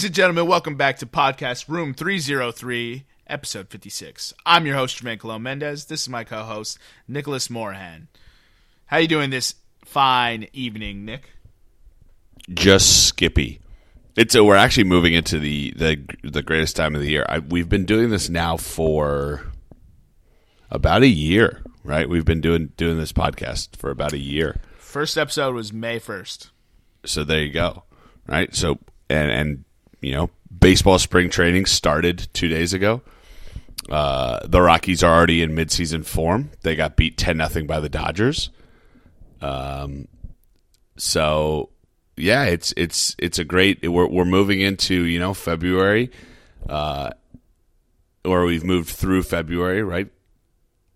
Ladies and gentlemen, welcome back to podcast room 303, episode 56. I'm your host, Jermaine Colon Mendez. This is my co-host, Nicholas Morahan. How are you doing this fine evening, Nick? Just Skippy. It's uh, we're actually moving into the the the greatest time of the year. I, we've been doing this now for about a year, right? We've been doing doing this podcast for about a year. First episode was May 1st. So there you go, right? So and and you know, baseball spring training started two days ago. Uh, the Rockies are already in midseason form. They got beat ten nothing by the Dodgers. Um, so yeah, it's it's it's a great. We're we're moving into you know February, uh, or we've moved through February, right?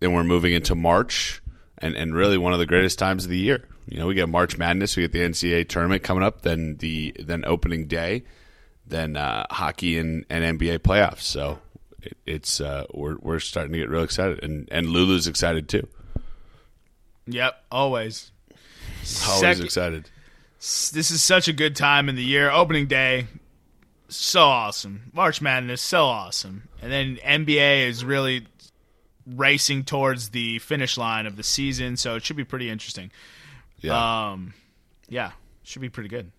And we're moving into March, and and really one of the greatest times of the year. You know, we get March Madness, we get the NCAA tournament coming up, then the then opening day, then uh, hockey and, and NBA playoffs. So it, it's uh, we're we're starting to get real excited, and and Lulu's excited too. Yep, always. Always Second- excited. This is such a good time in the year. Opening day, so awesome. March Madness, so awesome. And then NBA is really racing towards the finish line of the season, so it should be pretty interesting. Yeah, Um, yeah, should be pretty good.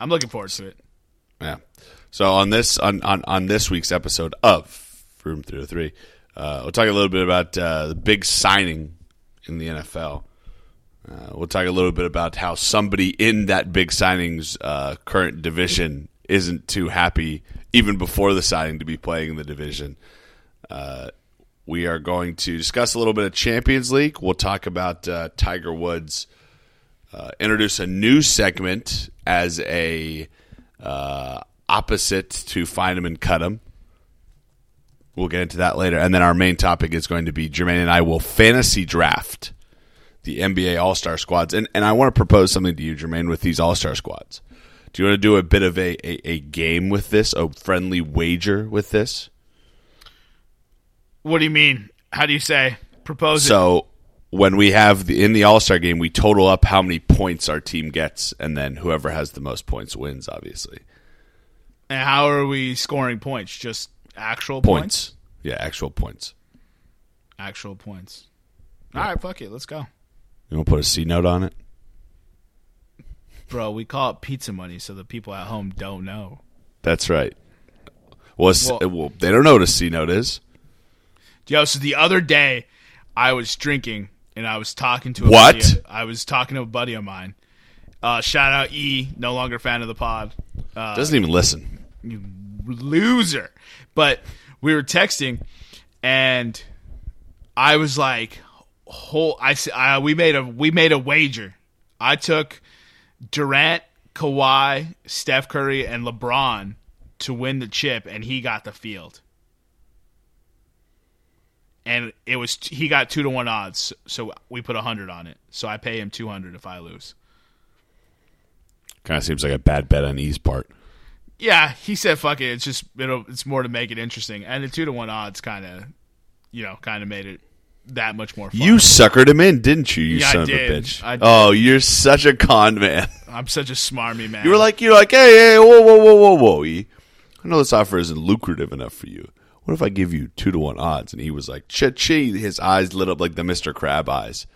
I'm looking forward to it. Yeah. So on this on, on on this week's episode of Room Three Hundred Three, uh, we'll talk a little bit about uh, the big signing in the NFL. Uh, we'll talk a little bit about how somebody in that big signing's uh, current division isn't too happy, even before the signing, to be playing in the division. Uh, we are going to discuss a little bit of Champions League. We'll talk about uh, Tiger Woods. Uh, introduce a new segment as a uh, opposite to find him and cut him. We'll get into that later, and then our main topic is going to be Jermaine and I will fantasy draft the NBA All Star squads, and and I want to propose something to you, Jermaine, with these All Star squads. Do you want to do a bit of a, a, a game with this, a friendly wager with this? What do you mean? How do you say? Propose it. When we have the in the All Star game, we total up how many points our team gets, and then whoever has the most points wins. Obviously, And how are we scoring points? Just actual points. points? Yeah, actual points. Actual points. All right, fuck it. Let's go. You want to put a C note on it? Bro, we call it pizza money so the people at home don't know. That's right. Well, Well- well, they don't know what a C note is. Yo, so the other day I was drinking and I was talking to a What? buddy- I was talking to a buddy of mine. Uh, shout out E, no longer fan of the pod. Uh, Doesn't even listen. you loser. But we were texting, and I was like, "Whole." I, I we made a we made a wager. I took Durant, Kawhi, Steph Curry, and LeBron to win the chip, and he got the field. And it was he got two to one odds, so we put a hundred on it. So I pay him two hundred if I lose. Kind of seems like a bad bet on E's part. Yeah, he said, "Fuck it." It's just it'll, it's more to make it interesting, and the two to one odds kind of, you know, kind of made it that much more fun. You suckered him in, didn't you? You Yeah, son of a bitch. I did. Oh, you're such a con man. I'm such a smarmy man. You were like, you're like, hey, hey, whoa, whoa, whoa, whoa, whoa. E. I know this offer isn't lucrative enough for you. What if I give you two to one odds? And he was like, cha-ching. His eyes lit up like the Mr. Crab eyes.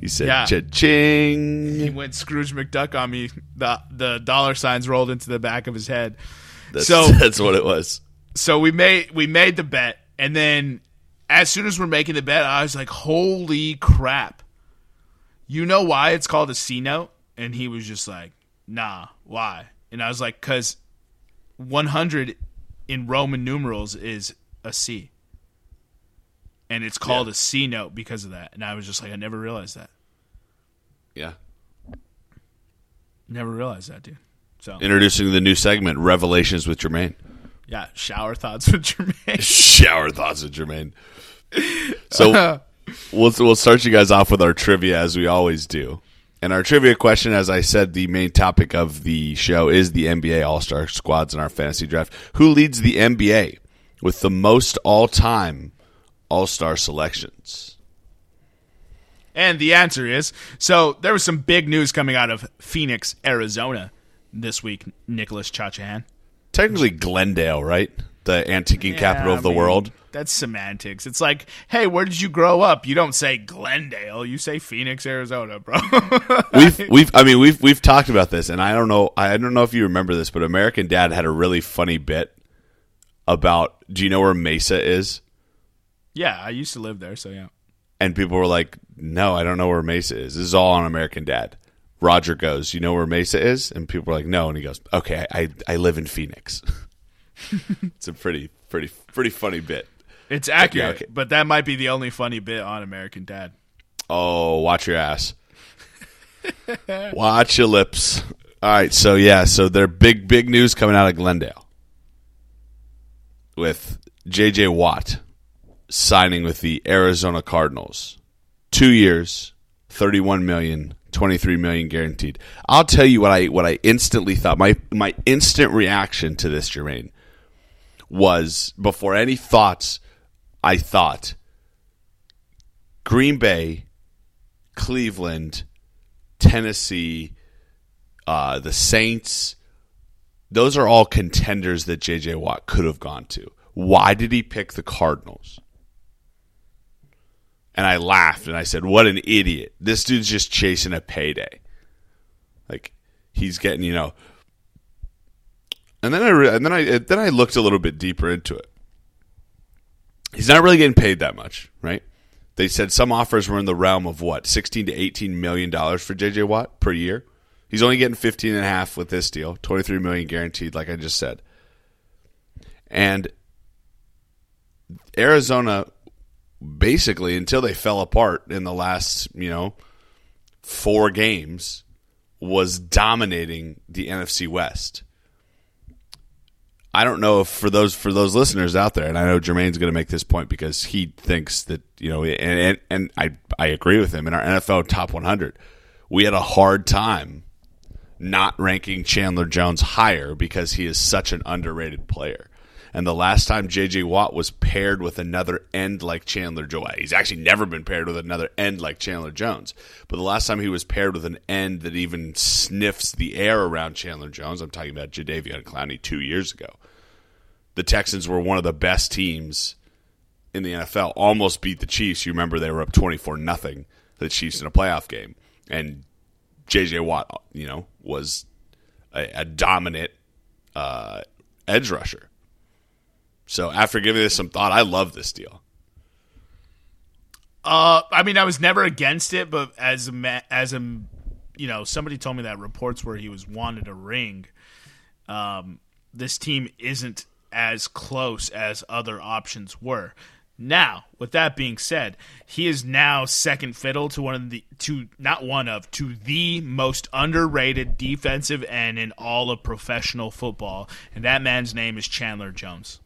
He said, Yeah. cha-ching. he went Scrooge McDuck on me. The the dollar signs rolled into the back of his head. That's, So- that's what it was. So we made we made the bet, and then as soon as we're making the bet, I was like, "Holy crap!" You know why it's called a C note? And he was just like, "Nah, why?" And I was like, "Cause 100 in Roman numerals is a C, and it's called Yeah. a C note because of that." And I was just like, "I never realized that. Yeah. Never realized that, dude." So Introducing the new segment, Revelations with Jermaine. yeah, shower thoughts with Jermaine. Shower thoughts with Jermaine. So we'll we'll start you guys off with our trivia as we always do. And our trivia question, as I said, the main topic of the show is the NBA All Star squads in our fantasy draft. Who leads the NBA with the most all time All Star selections? And the answer is so there was some big news coming out of Phoenix, Arizona this week, Nicholas Chachahan. technically Glendale, right? The antiquing Yeah, capital of I the mean, world. That's semantics. It's like, hey, where did you grow up? You don't say Glendale. You say Phoenix, Arizona, bro. We've we've I mean we've we've talked about this, and I don't know I don't know if you remember this, but American Dad had a really funny bit about. Do you know where Mesa is? yeah, I used to live there, so yeah. And people were like, "No, I don't know where Mesa is. This is all on American Dad." Roger goes, "You know where Mesa is?" And people were like, "No," and he goes, "Okay, I I live in Phoenix." it's a pretty pretty pretty funny bit. It's accurate, okay. but that might be the only funny bit on American Dad. Oh, watch your ass. watch your lips. All right, so yeah, so they're big, big news coming out of Glendale with J.J. Watt signing with the Arizona Cardinals. Two years, thirty-one million, twenty-three million guaranteed. I'll tell you what I what I instantly thought. My my instant reaction to this, Jermaine, was before any thoughts. I thought Green Bay Cleveland, Tennessee, uh, the Saints. Those are all contenders that J.J. Watt could have gone to. Why did he pick the Cardinals? And I laughed and I said, "What an idiot! This dude's just chasing a payday. Like he's getting, you know." And then I re- and then I then I looked a little bit deeper into it. He's not really getting paid that much, right? They said some offers were in the realm of what, 16 to 18 million dollars for JJ Watt per year. He's only getting 15 and a half with this deal, 23 million guaranteed like I just said. And Arizona basically until they fell apart in the last, you know, 4 games was dominating the NFC West. I don't know if for those for those listeners out there, and I know Jermaine's going to make this point because he thinks that you know, and and, and I I agree with him in our NFL top 100, we had a hard time not ranking Chandler Jones higher because he is such an underrated player. And the last time JJ Watt was paired with another end like Chandler Jones, he's actually never been paired with another end like Chandler Jones. But the last time he was paired with an end that even sniffs the air around Chandler Jones, I'm talking about Jadeveon Clowney two years ago. The Texans were one of the best teams in the NFL. Almost beat the Chiefs. You remember they were up 24 nothing the Chiefs in a playoff game. And JJ Watt, you know, was a, a dominant uh, edge rusher. So after giving this some thought, I love this deal. Uh, I mean, I was never against it, but as a as a you know, somebody told me that reports where he was wanted a ring. Um, this team isn't as close as other options were. Now, with that being said, he is now second fiddle to one of the to not one of to the most underrated defensive end in all of professional football, and that man's name is Chandler Jones.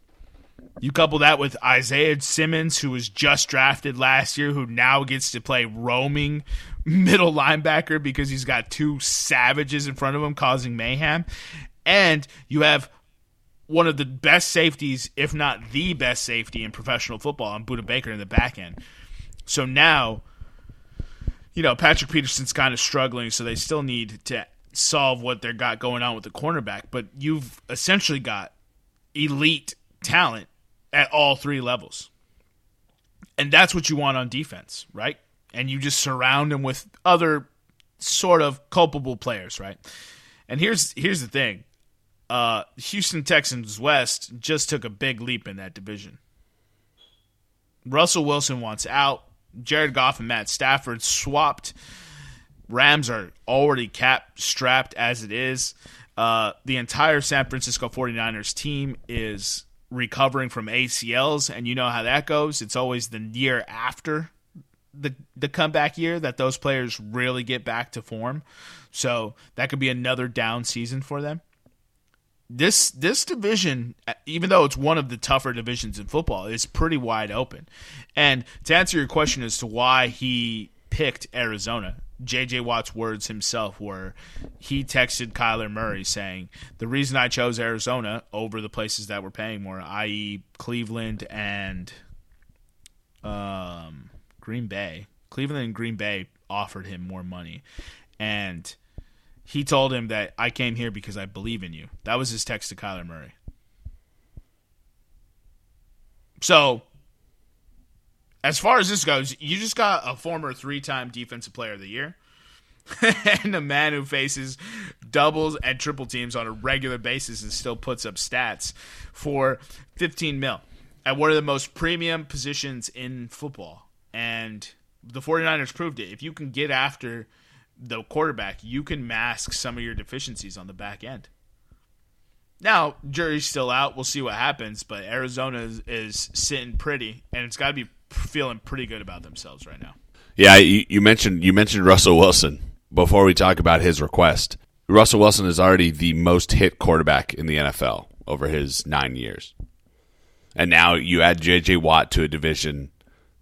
You couple that with Isaiah Simmons, who was just drafted last year, who now gets to play roaming middle linebacker because he's got two savages in front of him causing mayhem. And you have one of the best safeties, if not the best safety in professional football, on Budda Baker in the back end. So now, you know, Patrick Peterson's kind of struggling, so they still need to solve what they've got going on with the cornerback. But you've essentially got elite talent at all three levels. And that's what you want on defense, right? And you just surround them with other sort of culpable players, right? And here's here's the thing. Uh, Houston Texans West just took a big leap in that division. Russell Wilson wants out. Jared Goff and Matt Stafford swapped. Rams are already cap strapped as it is. Uh, the entire San Francisco 49ers team is recovering from ACLs, and you know how that goes. It's always the year after the the comeback year that those players really get back to form. So that could be another down season for them. This this division, even though it's one of the tougher divisions in football, is pretty wide open. And to answer your question as to why he picked Arizona, J.J. Watt's words himself were he texted Kyler Murray saying, The reason I chose Arizona over the places that were paying more, i.e., Cleveland and um, Green Bay, Cleveland and Green Bay offered him more money. And he told him that I came here because I believe in you. That was his text to Kyler Murray. So as far as this goes, you just got a former three time Defensive Player of the Year and a man who faces doubles and triple teams on a regular basis and still puts up stats for 15 mil at one of the most premium positions in football. And the 49ers proved it. If you can get after the quarterback, you can mask some of your deficiencies on the back end. Now, jury's still out. We'll see what happens, but Arizona is, is sitting pretty, and it's got to be feeling pretty good about themselves right now. Yeah, you, you mentioned you mentioned Russell Wilson before we talk about his request. Russell Wilson is already the most hit quarterback in the NFL over his nine years, and now you add J.J. Watt to a division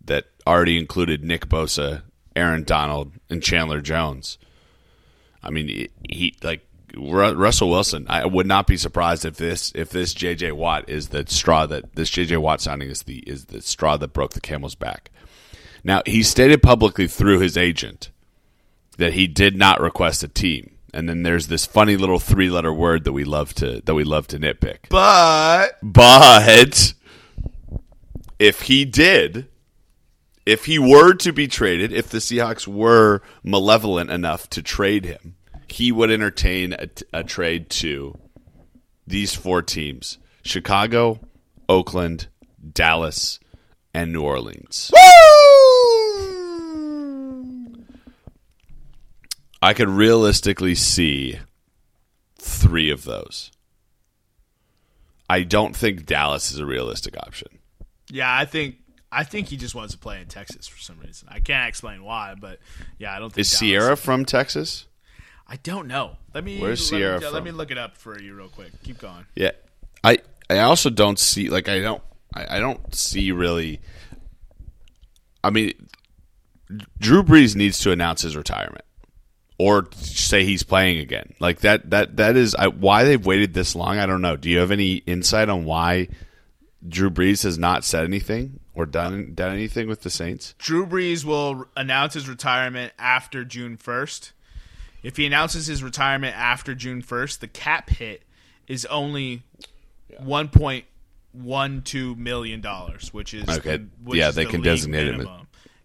that already included Nick Bosa, Aaron Donald, and Chandler Jones. I mean, he, he like Russell Wilson. I would not be surprised if this if this J.J. Watt is the straw that this J.J. Watt signing is the is the straw that broke the camel's back. Now he stated publicly through his agent that he did not request a team. And then there's this funny little three letter word that we love to that we love to nitpick. But but if he did, if he were to be traded, if the Seahawks were malevolent enough to trade him, he would entertain a, a trade to these four teams: Chicago, Oakland, Dallas, and New Orleans. Woo! I could realistically see three of those. I don't think Dallas is a realistic option. Yeah, I think I think he just wants to play in Texas for some reason. I can't explain why, but yeah, I don't think Is Dallas- Ciara from Texas? I don't know. Let me Where's let Ciara me, Let me look it up for you real quick. Keep going. Yeah. I I also don't see like I don't I, I don't see really I mean Drew Brees needs to announce his retirement or say he's playing again. Like that that that is I, why they've waited this long. I don't know. Do you have any insight on why Drew Brees has not said anything or done done anything with the Saints? Drew Brees will announce his retirement after June 1st. If he announces his retirement after June 1st, the cap hit is only 1.12 million dollars, which is Okay. the- which Yeah, is they the can designate him as-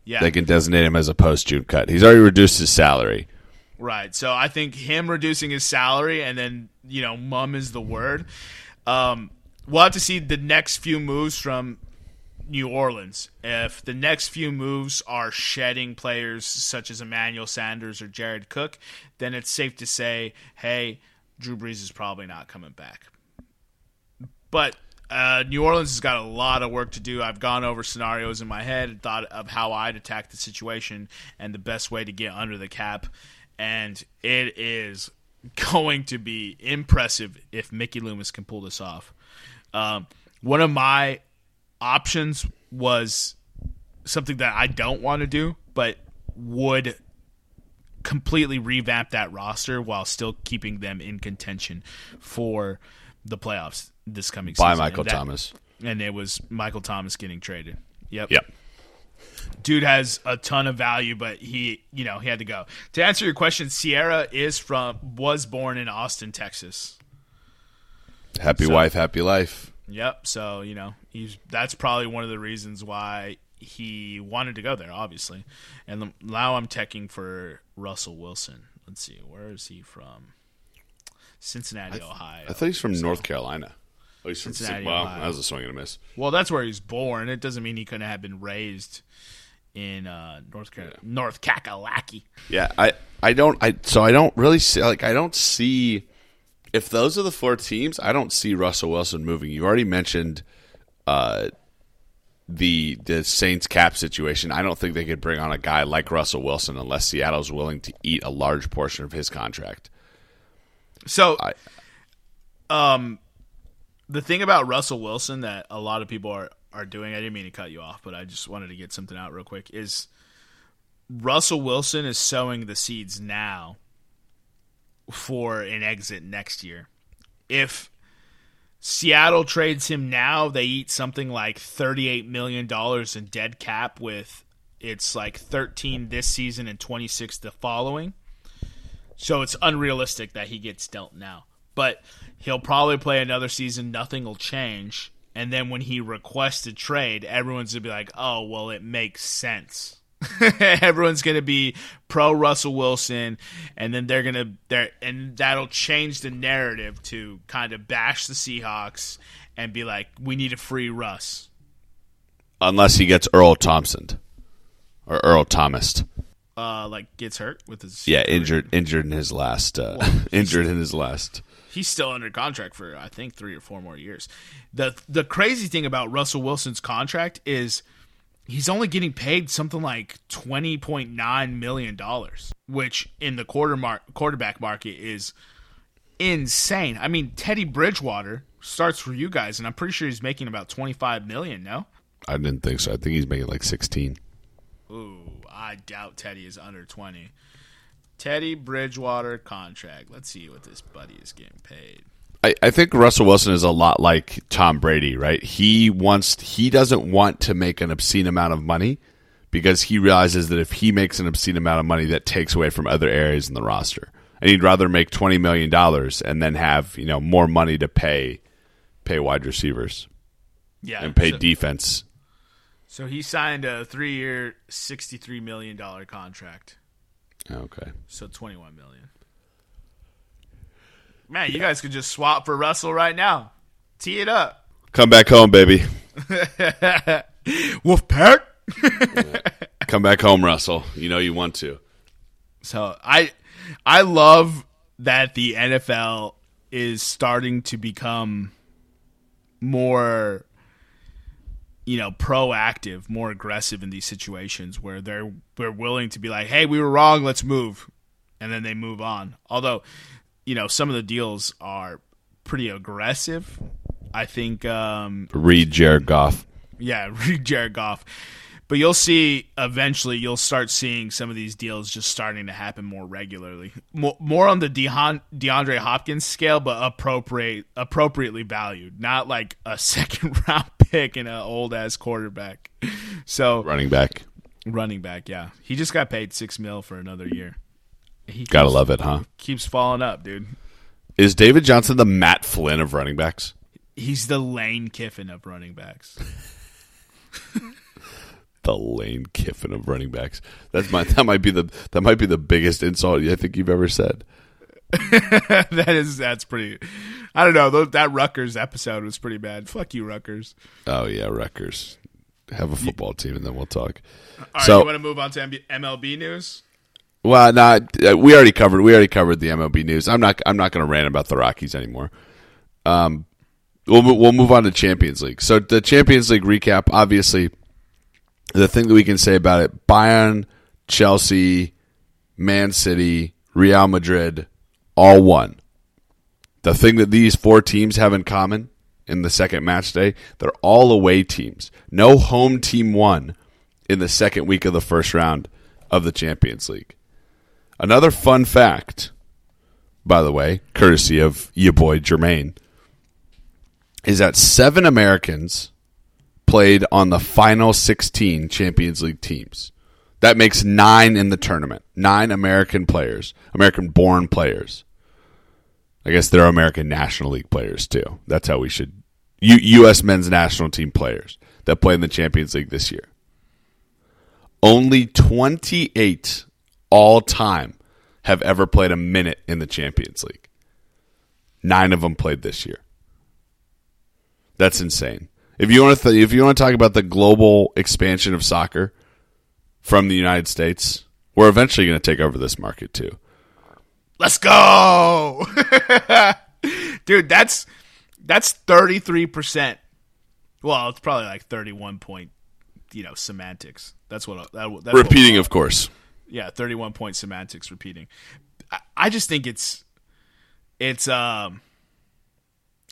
Yeah, They can designate him as a post June cut. He's already reduced his salary. Right. So I think him reducing his salary and then, you know, mum is the word. Um, we'll have to see the next few moves from New Orleans. If the next few moves are shedding players such as Emmanuel Sanders or Jared Cook, then it's safe to say, hey, Drew Brees is probably not coming back. But uh, New Orleans has got a lot of work to do. I've gone over scenarios in my head and thought of how I'd attack the situation and the best way to get under the cap. And it is going to be impressive if Mickey Loomis can pull this off. Um, one of my options was something that I don't want to do, but would completely revamp that roster while still keeping them in contention for the playoffs this coming By season. By Michael And that- Thomas. And it was Michael Thomas getting traded. Yep. Yep. Dude has a ton of value, but he, you know, he had to go. To answer your question, Ciara is from was born in Austin, Texas. Happy So- wife, happy life. Yep. So you know, he's that's probably one of the reasons why he wanted to go there, obviously. And now I'm teching for Russell Wilson. Let's see, where is he from? Cincinnati, Ohio. I thought he's from North Carolina. Oh, he's from Cincinnati, Well, Ohio. that was a swing and a miss. well, that's where he's born. It doesn't mean he couldn't have been raised in uh, North Carolina, North Kakalaki. Yeah, I, I don't, I so I don't really see like I don't see if those are the four teams. I don't see Russell Wilson moving. You already mentioned uh, the the Saints cap situation. I don't think they could bring on a guy like Russell Wilson unless Seattle's willing to eat a large portion of his contract. So, I- um, the thing about Russell Wilson that a lot of people are are doing, I didn't mean to cut you off, but I just wanted to get something out real quick. Is Russell Wilson is sowing the seeds now for an exit next year. If Seattle trades him now, they eat something like thirty-eight million dollars in dead cap. With it's like thirteen this season and twenty-six the following. So it's unrealistic that he gets dealt now. But he'll probably play another season. Nothing will change. And then when he requests a trade, everyone's gonna be like, "Oh, well, it makes sense." everyone's gonna be pro Russell Wilson, and then they're gonna there, and that'll change the narrative to kind of bash the Seahawks and be like, "We need a free Russ." Unless he gets Earl Thompson or Earl Thomas. Uh, like gets hurt with his Yeah, injured injured in his last uh, injured in his last. he's still under contract for I think three or four more years. the The crazy thing about Russell Wilson's contract is he's only getting paid something like twenty point nine million dollars, which in the quarter mar- quarterback market is insane. I mean, Teddy Bridgewater starts for you guys, and I'm pretty sure he's making about twenty five million. No, I didn't think so. I think he's making like sixteen. ooh, I doubt Teddy is under twenty. Teddy Bridgewater contract. Let's see what this buddy is getting paid. I, I think Russell Wilson is a lot like Tom Brady, right? He wants he doesn't want to make an obscene amount of money because he realizes that if he makes an obscene amount of money, that takes away from other areas in the roster, and he'd rather make twenty million dollars and then have you know more money to pay pay wide receivers Yeah, and pay so- defense. So he signed a three-year, sixty-three million dollar contract. Okay, So twenty-one million. Man, you guys could just swap for Russell right now. Tee it up. come back home, baby. Wolfpack. Come back home, Russell. You know you want to. So I, I love that the NFL is starting to become more you know proactive more aggressive in these situations where they're they're willing to be like hey we were wrong let's move and then they move on although you know some of the deals are pretty aggressive i think um Read Jared Goff. yeah, read Jared Goff. But you'll see eventually you'll start seeing some of these deals just starting to happen more regularly. More, more on the Dehon, DeAndre Hopkins scale, but appropriate appropriately valued, not like a second round pick and an old ass quarterback. So running back. running back, yeah, he just got paid six mil for another year. He Gotta keeps- love it, huh? Keeps falling up, dude. Is David Johnson the Matt Flynn of running backs? He's the Lane Kiffin of running backs. The Lane Kiffin of running backs. That's my that might be the that might be the biggest insult I think you've ever said. that is that's pretty. I don't know. That Rutgers episode was pretty bad. Fuck you, Rutgers. Oh yeah, Rutgers. Have a football team and then we'll talk. All right, So- you want to move on to MLB news? Well, not uh, we already covered we already covered the MLB news. I'm not I'm not going to rant about the Rockies anymore. Um, we'll we'll move on to Champions League. So the Champions League recap. Obviously, the thing that we can say about it: Bayern, Chelsea, Man City, Real Madrid, all won. The thing that these four teams have in common in the second match day, they're all away teams. No home team won in the second week of the first round of the Champions League. Another fun fact, by the way, courtesy of your boy Jermaine, is that seven Americans played on the final 16 Champions League teams. That makes nine in the tournament. Nine American players, American born players. I guess they're American National League players too. That's how we should. U- U.S. men's national team players that play in the Champions League this year. Only 28 all time have ever played a minute in the Champions League. Nine of them played this year. That's insane. If you want to, th- if you want to talk about the global expansion of soccer from the United States, we're eventually going to take over this market too. Let's go, dude. That's that's thirty three percent. Well, it's probably like thirty one point. You know, semantics. That's what. That, that's what- Repeating, of course. Yeah, thirty-one point semantics repeating. I, I just think it's, it's um,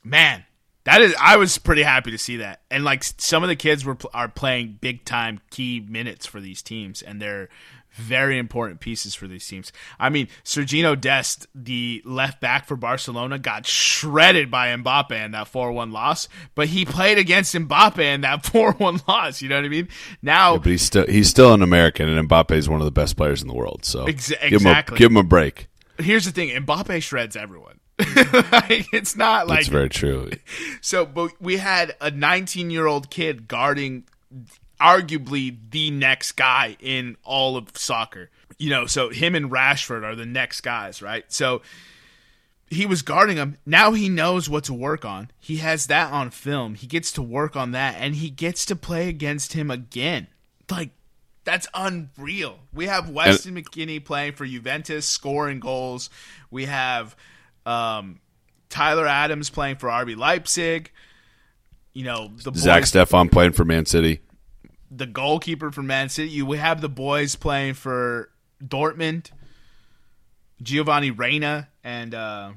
man, that is. I was pretty happy to see that, and like some of the kids were are playing big time key minutes for these teams, and they're very important pieces for these teams. I mean, Sergino Dest, the left back for Barcelona, got shredded by Mbappe in that four-one loss, but he played against Mbappe in that four-one loss. You know what I mean? Now But he's still he's still an American, and Mbappe is one of the best players in the world. So Ex- give him a, exactly. give him a break. here's the thing: Mbappe shreds everyone. like, it's not like That's very true. so. But we had a 19 year old kid guarding arguably the next guy in all of soccer. You know, so him and Rashford are the next guys, right? So he was guarding him. Now he knows what to work on. He has that on film. He gets to work on that and he gets to play against him again. Like that's unreal. We have Weston McKennie playing for Juventus, scoring goals. We have um, Tyler Adams playing for RB Leipzig. You know, the boys, Zack Steffen playing for Man City. The goalkeeper for Man City. You we have the boys playing for Dortmund. Giovanni Reyna and uh,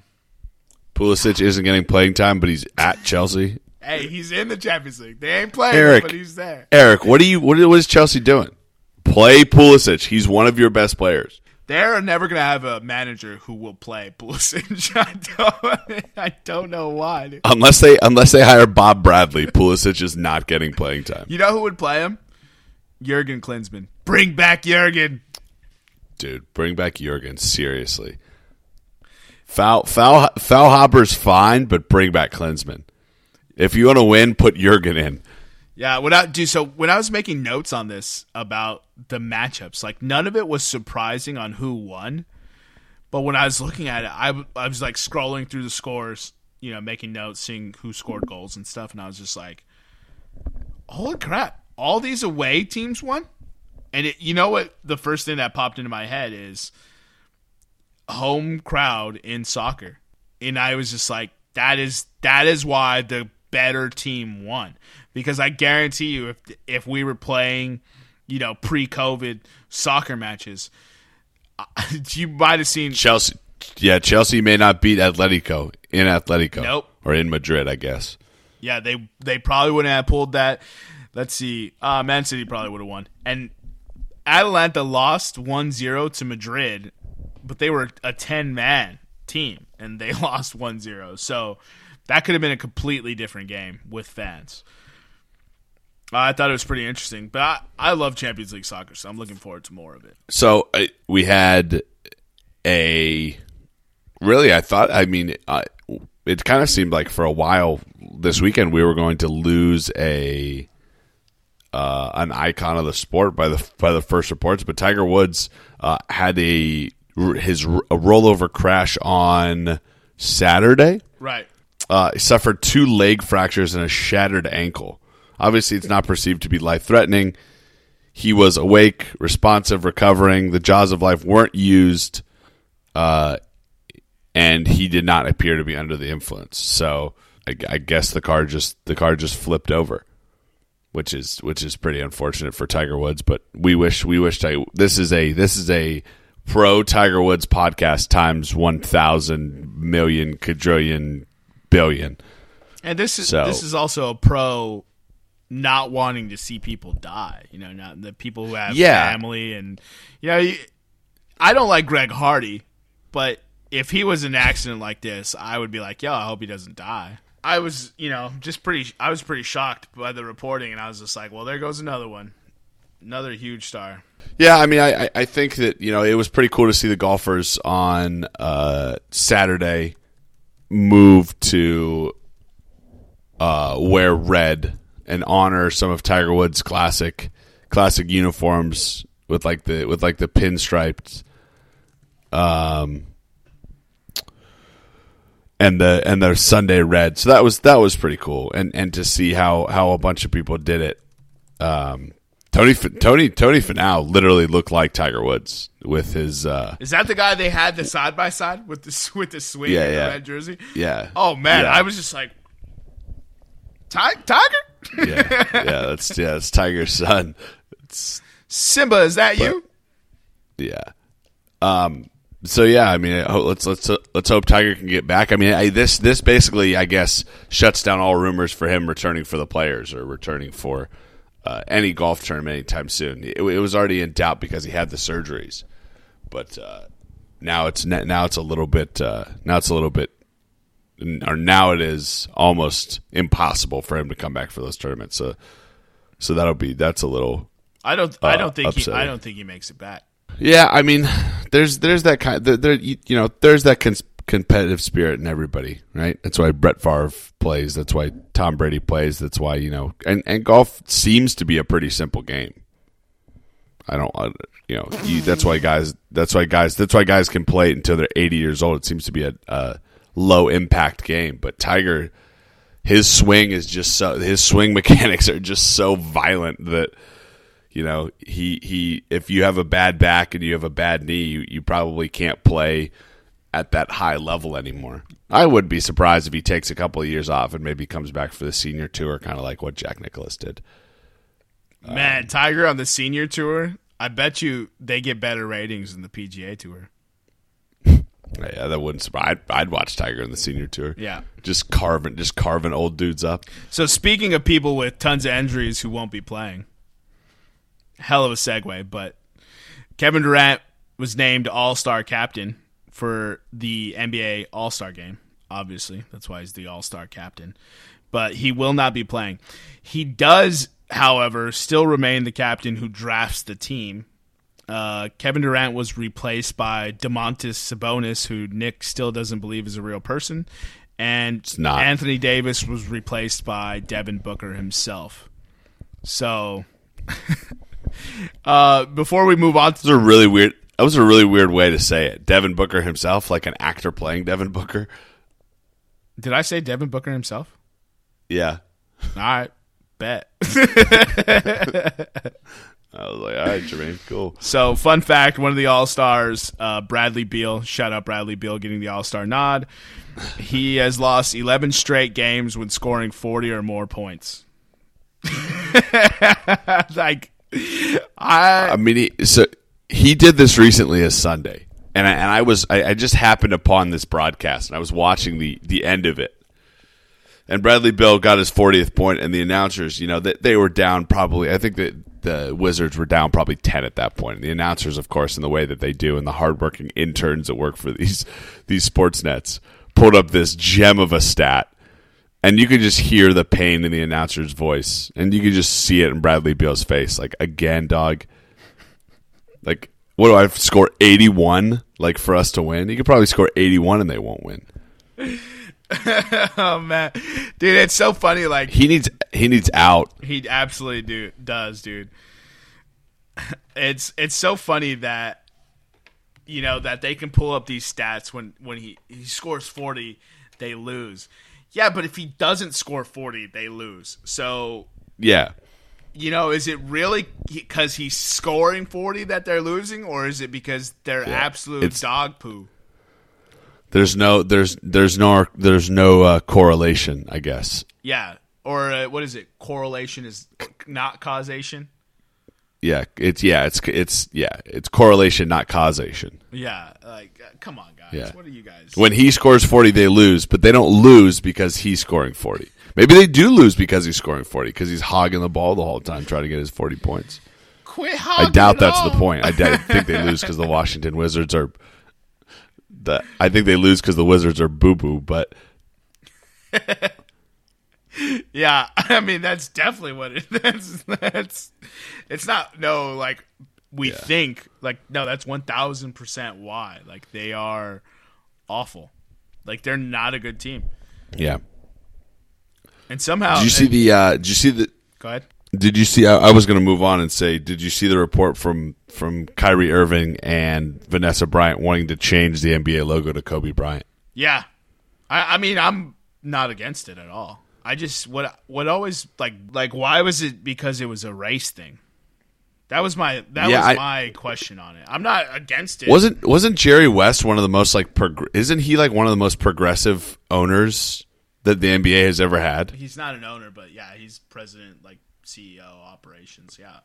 Pulisic isn't getting playing time, but he's at Chelsea. hey, he's in the Champions League. They ain't playing, Eric. but he's there. Eric, what are you? What, what is Chelsea doing? Play Pulisic. He's one of your best players. They're never gonna have a manager who will play Pulisic. I don't, I don't know why. dude. Unless they unless they hire Bob Bradley, Pulisic is not getting playing time. You know who would play him? Jurgen Klinsmann. Bring back Jurgen. Dude, bring back Jurgen seriously. Foul foul foul hopper's fine, but bring back Klinsmann. If you want to win, put Jurgen in. Yeah, when I do so when I was making notes on this about the matchups, like none of it was surprising on who won. But when I was looking at it, I, I was like scrolling through the scores, you know, making notes, seeing who scored goals and stuff, and I was just like, "Holy crap! All these away teams won." And it, you know what? The first thing that popped into my head is home crowd in soccer, and I was just like, "That is that is why the better team won." Because I guarantee you, if if we were playing, you know, pre-COVID soccer matches, you might have seen Chelsea, yeah, Chelsea may not beat Atletico in Atletico, Nope. or in Madrid, I guess. Yeah, they they probably wouldn't have pulled that. Let's see. Uh, Man City probably would have won. And Atalanta lost 1-0 to Madrid, but they were a 10-man team and they lost 1-0. So that could have been a completely different game with fans. I thought it was pretty interesting, but I, I love Champions League soccer, so I'm looking forward to more of it. So I, we had a really. I thought. I mean, I, it kind of seemed like for a while this weekend we were going to lose a uh, an icon of the sport by the by the first reports. But Tiger Woods uh, had a his a rollover crash on Saturday. Right. Uh, he suffered two leg fractures and a shattered ankle. Obviously, it's not perceived to be life threatening. He was awake, responsive, recovering. The jaws of life weren't used, uh, and he did not appear to be under the influence. So, I, I guess the car just the car just flipped over, which is which is pretty unfortunate for Tiger Woods. But we wish we wish Tiger, this is a this is a pro Tiger Woods podcast times one thousand million quadrillion billion. And this is So- this is also a pro not wanting to see people die. You know, not the people who have Yeah. family and you know. I don't like Greg Hardy, but if he was in an accident like this, I would be like, "Yo, I hope he doesn't die." I was, you know, just pretty. I was pretty shocked by the reporting, and I was just like, "Well, there goes another one, another huge star." Yeah, I mean, I, I- think that you know it was pretty cool to see the golfers on uh, Saturday move to uh, wear red and honor some of Tiger Woods' classic classic uniforms with like the with like the pinstriped um and the and the Sunday red. So that was that was pretty cool, and and to see how how a bunch of people did it. Um, Tony Tony Tony Finau literally looked like Tiger Woods with his uh, Is that the guy they had the side by side with the with the swing Yeah, and the yeah. red jersey? yeah. Oh man, Yeah. I was just like, Ti- Tiger, yeah, yeah, that's yeah, that's Tiger's son. It's Simba, is that you? yeah. Um. So yeah, I mean, let's let's let's hope Tiger can get back. I mean, I, this this basically, I guess, shuts down all rumors for him returning for the players or returning for uh, any golf tournament anytime soon. It, it was already in doubt because he had the surgeries, but uh, now it's now it's a little bit uh, now it's a little bit or now it is almost impossible for him to come back for those tournaments. So so that'll be that's a little I don't. I Uh, don't think. He. I don't think he makes it back. Yeah, I mean, there's there's that kind there, there you, you know there's that cons- competitive spirit in everybody, right? That's why Brett Favre plays. That's why Tom Brady plays. That's why you know, and and golf seems to be a pretty simple game. I don't, you know, you, that's why guys. That's why guys. That's why guys can play until they're eighty years old. It seems to be a, a low impact game. But Tiger, his swing is just so. His swing mechanics are just so violent that you know he he. If you have a bad back and you have a bad knee, you, you probably can't play at that high level anymore. I would be surprised if he takes a couple of years off and maybe comes back for the senior tour, kind of like what Jack Nicklaus did. Man, Tiger on the senior tour, I bet you they get better ratings than the PGA tour. Yeah, that wouldn't surprise. I'd, I'd watch Tiger in the senior tour. Yeah. just carving, just carving old dudes up. So speaking of people with tons of injuries who won't be playing, hell of a segue, but Kevin Durant was named All Star captain for the NBA All Star game. Obviously, that's why he's the All Star captain. But he will not be playing. He does, however, still remain the captain who drafts the team. Uh, Kevin Durant was replaced by Domantas Sabonis, who Nick still doesn't believe is a real person, and. Anthony Davis was replaced by Devin Booker himself. So, uh, before we move on to That was a really weird. That was a really weird way to say it. Devin Booker himself, like an actor playing Devin Booker. Did I say Devin Booker himself? Yeah, All right, bet. I was like, all right, Jermaine, cool. so, fun fact: one of the All Stars, uh, Bradley Beal. Shout out Bradley Beal getting the All Star nod. He has lost 11 straight games when scoring 40 or more points. like, I I mean, he, so he did this recently as Sunday, and I, and I was I, I just happened upon this broadcast, and I was watching the the end of it. And Bradley Beal got his 40th point, and the announcers, you know, they, they were down probably. I think that the Wizards were down probably 10 at that point. And the announcers, of course, in the way that they do, and the hardworking interns that work for these these sports nets, pulled up this gem of a stat, and you could just hear the pain in the announcer's voice, and you could just see it in Bradley Beal's face. Like again, dog. Like, what do I score? 81? Like for us to win? You could probably score 81 and they won't win. oh man, dude, it's so funny. Like He needs he needs out. He absolutely do does, dude. It's it's so funny that you know that they can pull up these stats when when he he scores 40, they lose. Yeah, but if he doesn't score 40, they lose. So, Yeah. you know, is it really cuz he's scoring 40 that they're losing or is it because they're absolute It's- dog poo? There's no there's there's no there's no uh, correlation, I guess. Yeah. Or uh, what is it? Correlation is not causation. Yeah, it's yeah, it's it's yeah, it's correlation not causation. Yeah, like uh, come on guys. Yeah. What are you guys? When he scores 40, they lose, but they don't lose because he's scoring 40. Maybe they do lose because he's scoring 40 because he's hogging the ball the whole time trying to get his 40 points. Quit hogging. I doubt that's all. the point. I think they lose because the Washington Wizards are. The, I think they lose because the Wizards are boo boo, but Yeah, I mean that's definitely what it. That's that's. It's not no like we think like no that's one thousand percent why like they are awful, like they're not a good team, yeah. and somehow Did you see the? Uh, did you see the? Go ahead. Did you see? I, I was going to move on and say, did you see the report from from Kyrie Irving and Vanessa Bryant wanting to change the NBA logo to Kobe Bryant? Yeah, I I mean I'm not against it at all. I just what what always like like why was it because it was a race thing? That was my that Yeah, was I- my question on it. I'm not against it. Wasn't wasn't Jerry West one of the most like? Prog- isn't he like one of the most progressive owners that the NBA has ever had? he's not an owner, but yeah, he's president, like CEO operations. Yeah,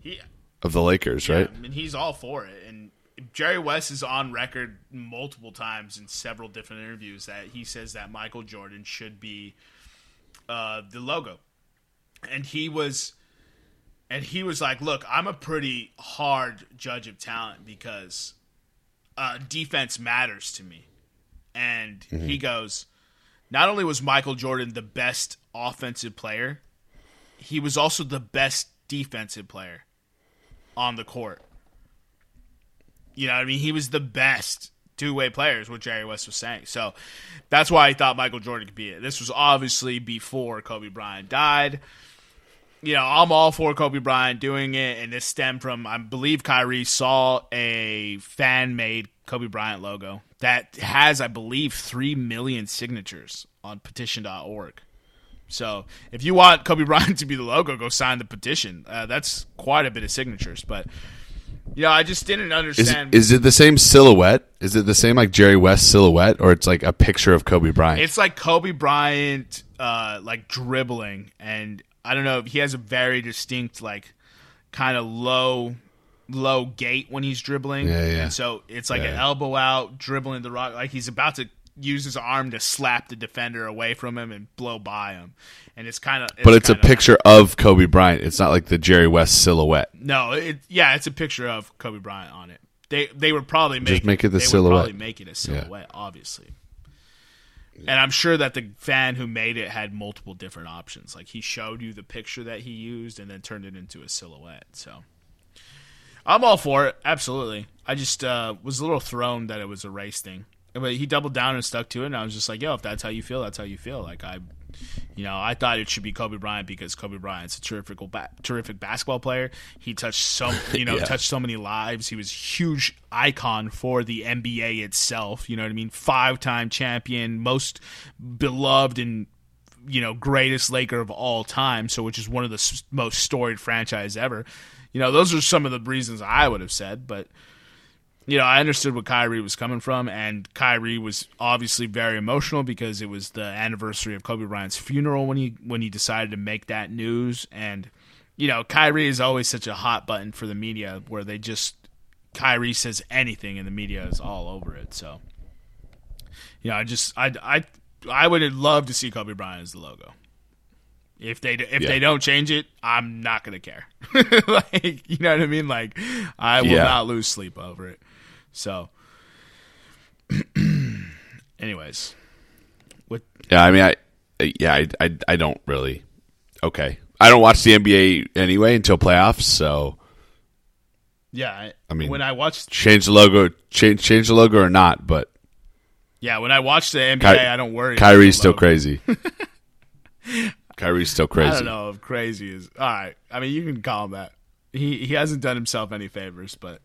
he Of the Lakers, right? I mean, he's all for it. And Jerry West is on record multiple times in several different interviews that he says that Michael Jordan should be uh, the logo, and he was. And he was like, "Look, I'm a pretty hard judge of talent because uh, defense matters to me." And he goes, not only was Michael Jordan the best offensive player, he was also the best defensive player on the court. You know what I mean? He was the best two way players, what Jerry West was saying. So that's why I thought Michael Jordan could be it. This was obviously before Kobe Bryant died. You know, I'm all for Kobe Bryant doing it, and this stemmed from I believe Kyrie saw a fan made Kobe Bryant logo that has, I believe, three million signatures on petition.org. So if you want Kobe Bryant to be the logo, go sign the petition. Uh, that's quite a bit of signatures, but yeah, I just didn't Is, understand. is it the same silhouette? Is it the same like Jerry West silhouette, or it's like a picture of Kobe Bryant? It's like Kobe Bryant, uh, like dribbling, and I don't know. He has a very distinct, like, kind of low, low gait when he's dribbling. Yeah, yeah. And so it's like an elbow out, dribbling the rock, like he's about to use his arm to slap the defender away from him and blow by him. And it's kind of, but it's a picture of Kobe Bryant. It's not like the Jerry West silhouette. No, it, yeah, it's a picture of Kobe Bryant on it. They they would probably make make it the silhouette. Probably make it a silhouette, obviously. And I'm sure that the fan who made it had multiple different options. Like he showed you the picture that he used and then turned it into a silhouette. So I'm all for it, absolutely. I just uh, was a little thrown that it was a race thing, but he doubled down and stuck to it. And I was just like, yo, if that's how you feel, that's how you feel. Like I, you know, I thought it should be Kobe Bryant because Kobe Bryant's a terrific, terrific basketball player. He touched so, you know, Yeah. touched so many lives. He was a huge icon for the NBA itself. You know what I mean? Five-time champion, most beloved and you know greatest Laker of all time. So, which is one of the s- most storied franchise ever. You know, those are some of the reasons I would have said, but you know, I understood what Kyrie was coming from, and Kyrie was obviously very emotional because it was the anniversary of Kobe Bryant's funeral when he when he decided to make that news. And you know, Kyrie is always such a hot button for the media, where they just Kyrie says anything, and the media is all over it. So, you know, I just I I I would love to see Kobe Bryant as the logo. If they if Yeah. they don't change it, I'm not gonna care. like you know what I mean? Like I will Yeah. not lose sleep over it. So, anyways, with Yeah, I mean, I yeah, I, I, I don't really. Okay, I don't watch the NBA anyway until playoffs, so yeah, I, I mean- when I watched change the logo, change change the logo or not. But yeah when I watch the NBA, Ky- I don't worry. Kyrie's still crazy. Kyrie's still crazy. I don't know if crazy is all right. I mean, you can call him that. He he hasn't done himself any favors, but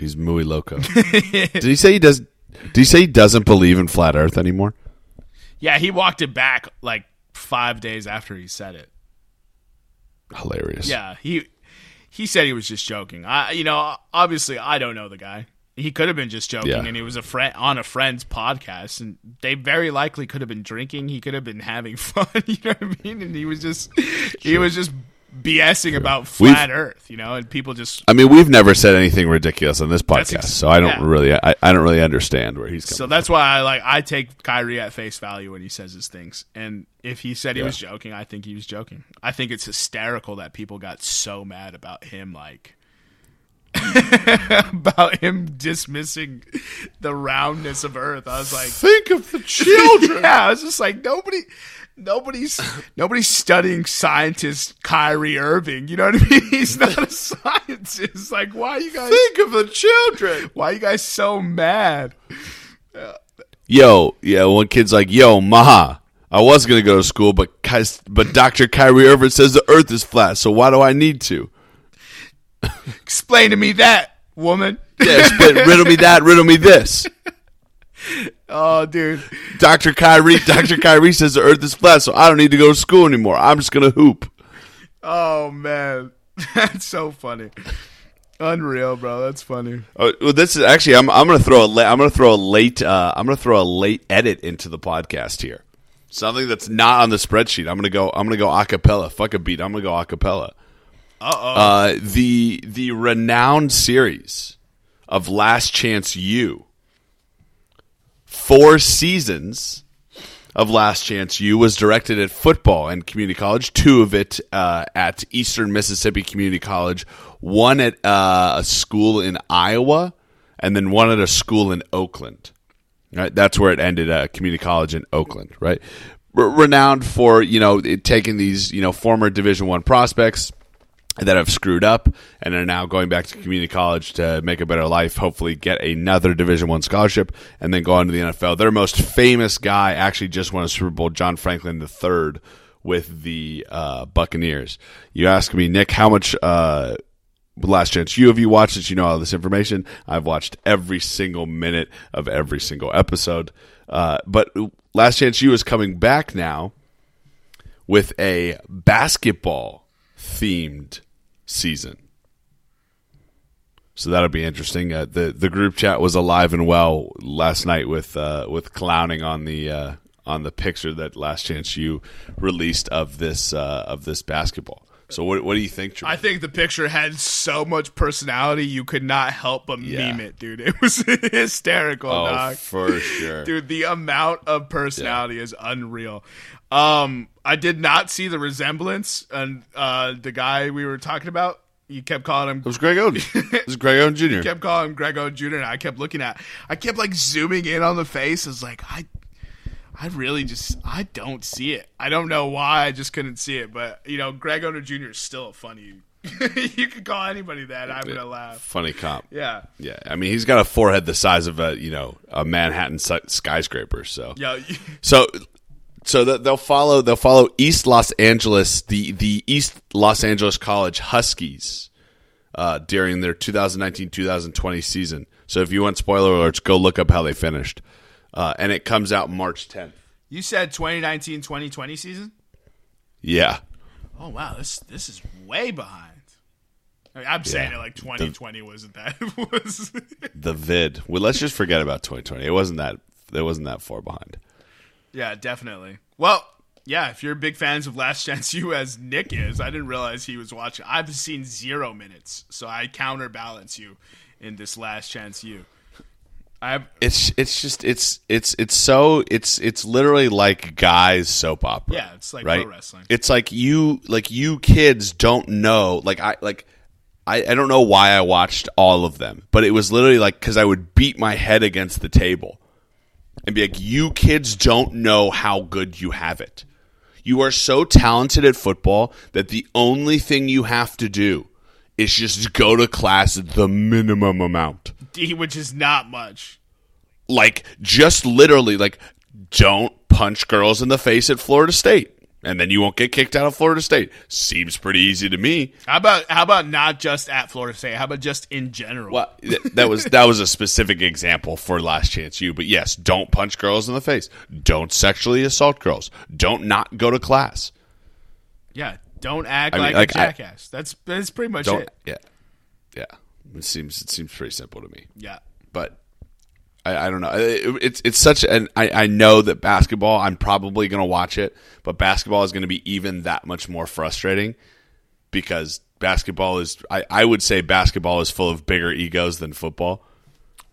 He's muy loco. did he say he does? Did he say he doesn't believe in flat Earth anymore? yeah, he walked it back like five days after he said it. Hilarious. Yeah, he he said he was just joking. I you know obviously I don't know the guy. He could have been just joking, Yeah. and he was a friend on a friend's podcast, and they very likely could have been drinking. He could have been having fun. You know what I mean? And he was just he was just BSing about We've- flat Earth. You know, and people just I mean, we've never said anything ridiculous on this podcast, ex- so I don't yeah. really, I, I don't really understand where he's coming. So that's why I like I take Kyrie at face value when he says his things. And if he said he Yeah. was joking, I think he was joking. I think it's hysterical that people got so mad about him like about him dismissing the roundness of Earth. I was like Think of the children. Yeah, I was just like nobody nobody's nobody's studying scientist Kyrie Irving. You know what I mean? He's not a scientist. Like why are you guys Think of the children. why are you guys so mad? Yo, yeah, one kid's like, "Yo, Maha, I was gonna go to school, but Ky- but Doctor Kyrie Irving says the Earth is flat, so why do I need to?" Explain to me that, woman. Yeah, split, riddle me that, riddle me this. Oh, dude. Doctor Kyrie, Doctor Kyrie says the Earth is flat, so I don't need to go to school anymore. I'm just gonna hoop. Oh, man. That's so funny. Unreal, bro. That's funny. Oh, well, this is actually I'm I'm gonna throw a la- I'm gonna throw a late uh, I'm gonna throw a late edit into the podcast here. Something that's not on the spreadsheet. I'm gonna go I'm gonna go acapella. Fuck a beat. I'm gonna go acapella. Uh-oh. Uh the the renowned series of Last Chance U. Four seasons of Last Chance U was directed at football and community college. Two of it uh, at Eastern Mississippi Community College. One at uh, a school in Iowa, and then one at a school in Oakland. Right, that's where it ended. Uh, community college in Oakland. Right, renowned for you know it, taking these you know former Division One prospects that have screwed up and are now going back to community college to make a better life hopefully get another division one scholarship and then go on to the nfl their most famous guy actually just won a super bowl john franklin III with the uh, buccaneers. You ask me nick how much uh, Last Chance U have you watched it you know all this information. I've watched every single minute of every single episode. Uh, but Last Chance U is coming back now with a basketball themed season. So that'll be interesting. Uh, the the group chat was alive and well last night with uh, with clowning on the uh, on the picture that Last Chance U released of this uh, of this basketball. So what what do you think? Jermaine? I think the picture had so much personality you could not help but Yeah. meme it, dude. It was hysterical, oh, dog. for sure. Dude, the amount of personality is unreal. Um, I did not see the resemblance, and uh, the guy we were talking about, you kept calling him It was Greg Oden. It was Greg Oden Jr. You kept calling him Grego Jr. And I kept looking at, I kept like zooming in on the face. I was like, I, I really just, I don't see it. I don't know why. I just couldn't see it. But you know, Greg Oden Jr. is still a funny. you could call anybody that. I'm gonna laugh. Funny cop. Yeah. Yeah, I mean he's got a forehead the size of a you know a Manhattan skyscraper. So Yeah. So, so they'll follow they'll follow East Los Angeles the the East Los Angeles College Huskies uh, during their 2019-2020 season. So if you want spoiler alerts, go look up how they finished, uh, and it comes out March 10th. You said 2019 2020 season? Yeah, Oh wow, this this is way behind. I mean, I'm saying it like 2020 wasn't that was the vid. Well, let's just forget about 2020. It wasn't that it wasn't that far behind. Yeah, definitely. Well, yeah, if you're big fans of Last Chance U as Nick is, I didn't realize he was watching. I've seen 0 minutes, so I counterbalance you in this Last Chance U. I have It's it's just it's it's it's so it's it's literally like guys soap opera. Yeah, it's like right? pro wrestling. It's like you like you kids don't know like I like I, I don't know why I watched all of them, but it was literally like because I would beat my head against the table and be like, "You kids don't know how good you have it. You are so talented at football that the only thing you have to do is just go to class the minimum amount." D, which is not much. like just literally like don't punch girls in the face at Florida State and then you won't get kicked out of Florida State. Seems pretty easy to me. How about how about not just at Florida State? How about just in general? Well, th- that was that was a specific example for Last Chance U, but yes, don't punch girls in the face. Don't sexually assault girls. Don't not go to class. Yeah, don't act mean, like, like, a I- jackass. that's that's pretty much it. yeah. Yeah. It seems it seems pretty simple to me. Yeah. but I, I don't know. It, it's it's such an I, I know that basketball. I'm probably going to watch it, but basketball is going to be even that much more frustrating because basketball is. I, I would say basketball is full of bigger egos than football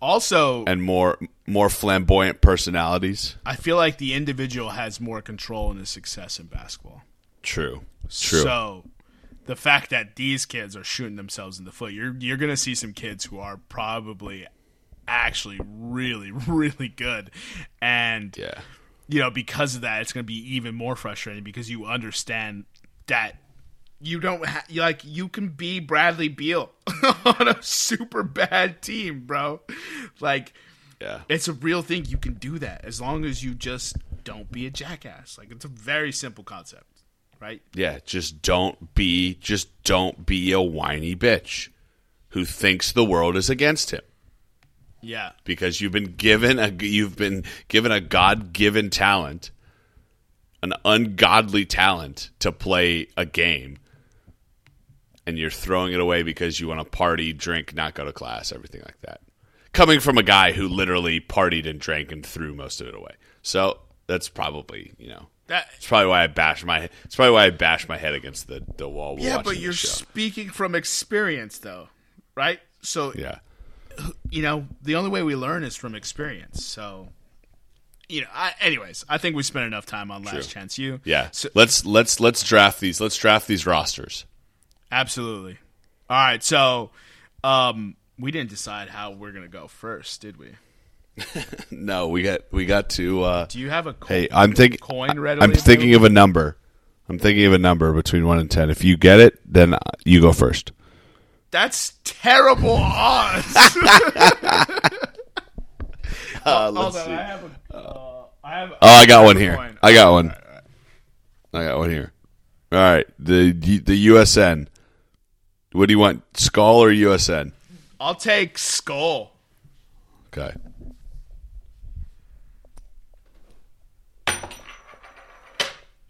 Also, and more more flamboyant personalities. I feel like the individual has more control in his success in basketball. True. True. So the fact that these kids are shooting themselves in the foot, you're you're gonna see some kids who are probably actually really, really good. And yeah. you know, because of that, it's gonna be even more frustrating because you understand that you don't ha- like you can be Bradley Beal on a super bad team, bro. Like Yeah. it's a real thing. You can do that as long as you just don't be a jackass. Like it's a very simple concept, right? Yeah, just don't be just don't be a whiny bitch who thinks the world is against him. Yeah. because you've been given a you've been given a god-given talent an ungodly talent to play a game and you're throwing it away because you want to party, drink, not go to class, everything like that. Coming from a guy who literally partied and drank and threw most of it away. So that's probably, you know, That it's probably why I bash my it's probably why I bash my head against the, the wall yeah, but you're speaking from experience, though, right? So Yeah. You know, the only way we learn is from experience. So, you know, I, anyways, I think we spent enough time on Last Chance U. Yeah. So, let's let's let's draft these. Let's draft these rosters. absolutely. All right. So, um, we didn't decide how we're gonna go first, did we? No, we got we got to uh Do you have a co- Hey, I'm thinking. coin readily? I'm thinking of a number. I'm thinking of a number between one and ten. If you get it, then uh, you go first. That's terrible odds. Uh, Hold on, I have a. Uh, I have. Oh, I got one here. I got one. I got one here. All right, the the USN. What do you want, Skull or USN? I'll take skull. Okay.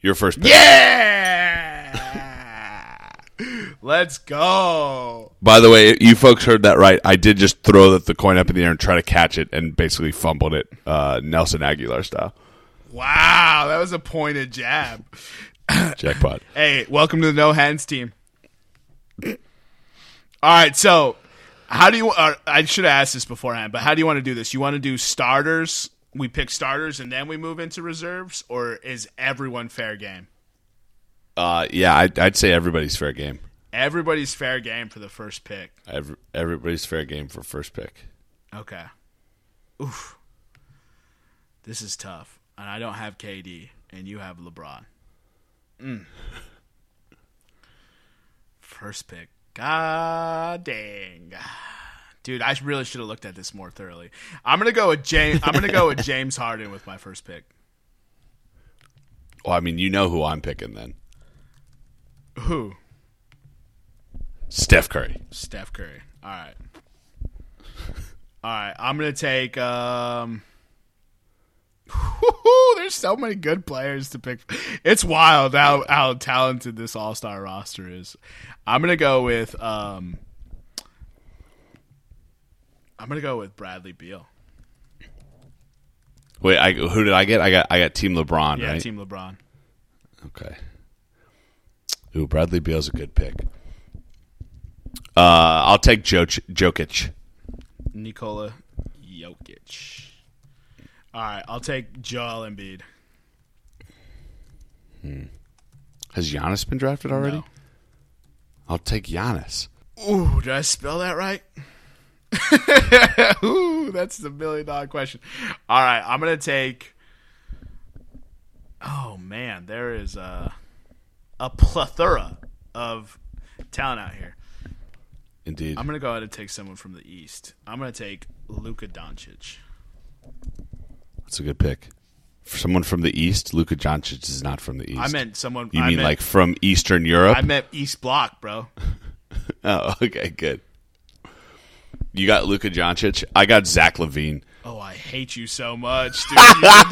Your first pick. Yeah. Let's go. By the way, you folks heard that right. I did just throw the, the coin up in the air and try to catch it, and basically fumbled it, uh, Nelson Aguilar style. Wow, that was a pointed jab. Jackpot. Hey, welcome to the no hands team. All right, so how do you? Uh, I should have asked this beforehand, but how do you want to do this? You want to do starters? We pick starters and then we move into reserves, or is everyone fair game? Uh, yeah, I'd, I'd say everybody's fair game. Everybody's fair game for the first pick. Every, everybody's fair game for first pick. Okay. Oof. This is tough, and I don't have KD, and you have LeBron. Mm. First pick. God dang. Dude, I really should have looked at this more thoroughly. I'm gonna go with James. I'm gonna go with James Harden with my first pick. Well, I mean, you know who I'm picking then. Who? Steph Curry. Steph Curry. All right. All right. I'm gonna take. Um, there's so many good players to pick. It's wild how how talented this All Star roster is. I'm gonna go with. Um, I'm gonna go with Bradley Beal. Wait, I, who did I get? I got I got Team LeBron, Yeah, right? Team LeBron. Okay. Ooh, Bradley Beal's a good pick. Uh, I'll take jo- Jokic. Nikola Jokic. All right, I'll take Joel Embiid. Has Giannis been drafted already? No. I'll take Giannis. Ooh, did I spell that right? Ooh, that's the million dollar question. All right, I'm gonna take. Oh man, there is a a plethora of talent out here. Indeed. I'm gonna go ahead and take someone from the East. I'm gonna take Luka Doncic. That's a good pick. For someone from the East, Luka Doncic is not from the East. I meant someone. You I mean meant- like from Eastern Europe? I meant East Block, bro. oh, okay, good. You got Luka Doncic. I got Zach LaVine. Oh, I hate you so much, dude. You did that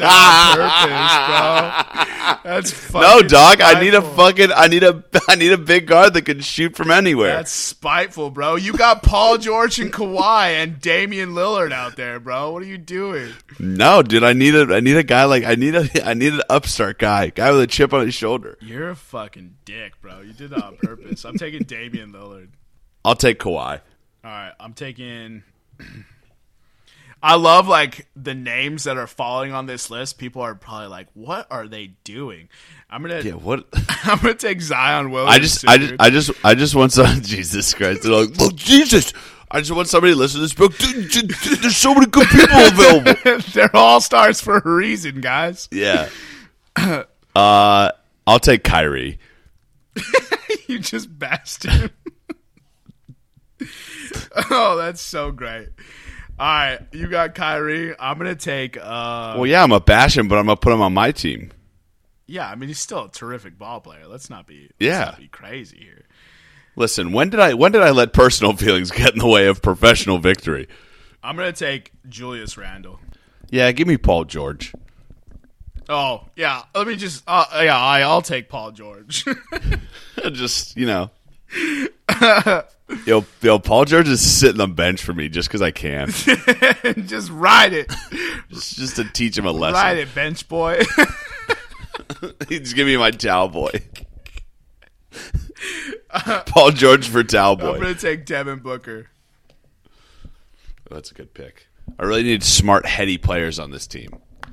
on purpose, bro. That's fucking No, dog. I need a fucking. I need a. I need a big guard that can shoot from anywhere. That's spiteful, bro. You got Paul George and Kawhi and Damian Lillard out there, bro. What are you doing? no, dude. I need a. I need a guy like. I need a. I need an upstart guy. Guy with a chip on his shoulder. You're a fucking dick, bro. You did that on purpose. I'm taking Damian Lillard. I'll take Kawhi. All right, I'm taking. I love like the names that are falling on this list. People are probably like, "What are they doing?" I'm gonna, Yeah. What? I'm gonna take Zion Williams. I just. I just. I just. I just want some. Jesus Christ! They're like, look, Jesus. I just want somebody to listen to this book. Dude, dude, dude, There's so many good people available. They're all stars for a reason, guys. Yeah. Uh, I'll take Kyrie. you just bashed him. oh, that's so great. All right, you got Kyrie. I'm gonna take. uh Well, yeah, I'm a bash him, but I'm gonna put him on my team. Yeah, I mean he's still a terrific ball player. Let's not be. Let's Yeah. not be crazy here. Listen, when did I when did I let personal feelings get in the way of professional victory? I'm gonna take Julius Randle. Yeah, give me Paul George. Oh yeah, let me just. Uh, yeah, I, I'll take Paul George. just you know, yo, yo, Paul George is sitting on the bench for me just because I can, just ride it, just, just to teach him a lesson. ride it, bench boy. He's give me my towel boy. Paul George for towel boy. I'm gonna take Devin Booker. Oh, that's a good pick. I really need smart, heady players on this team.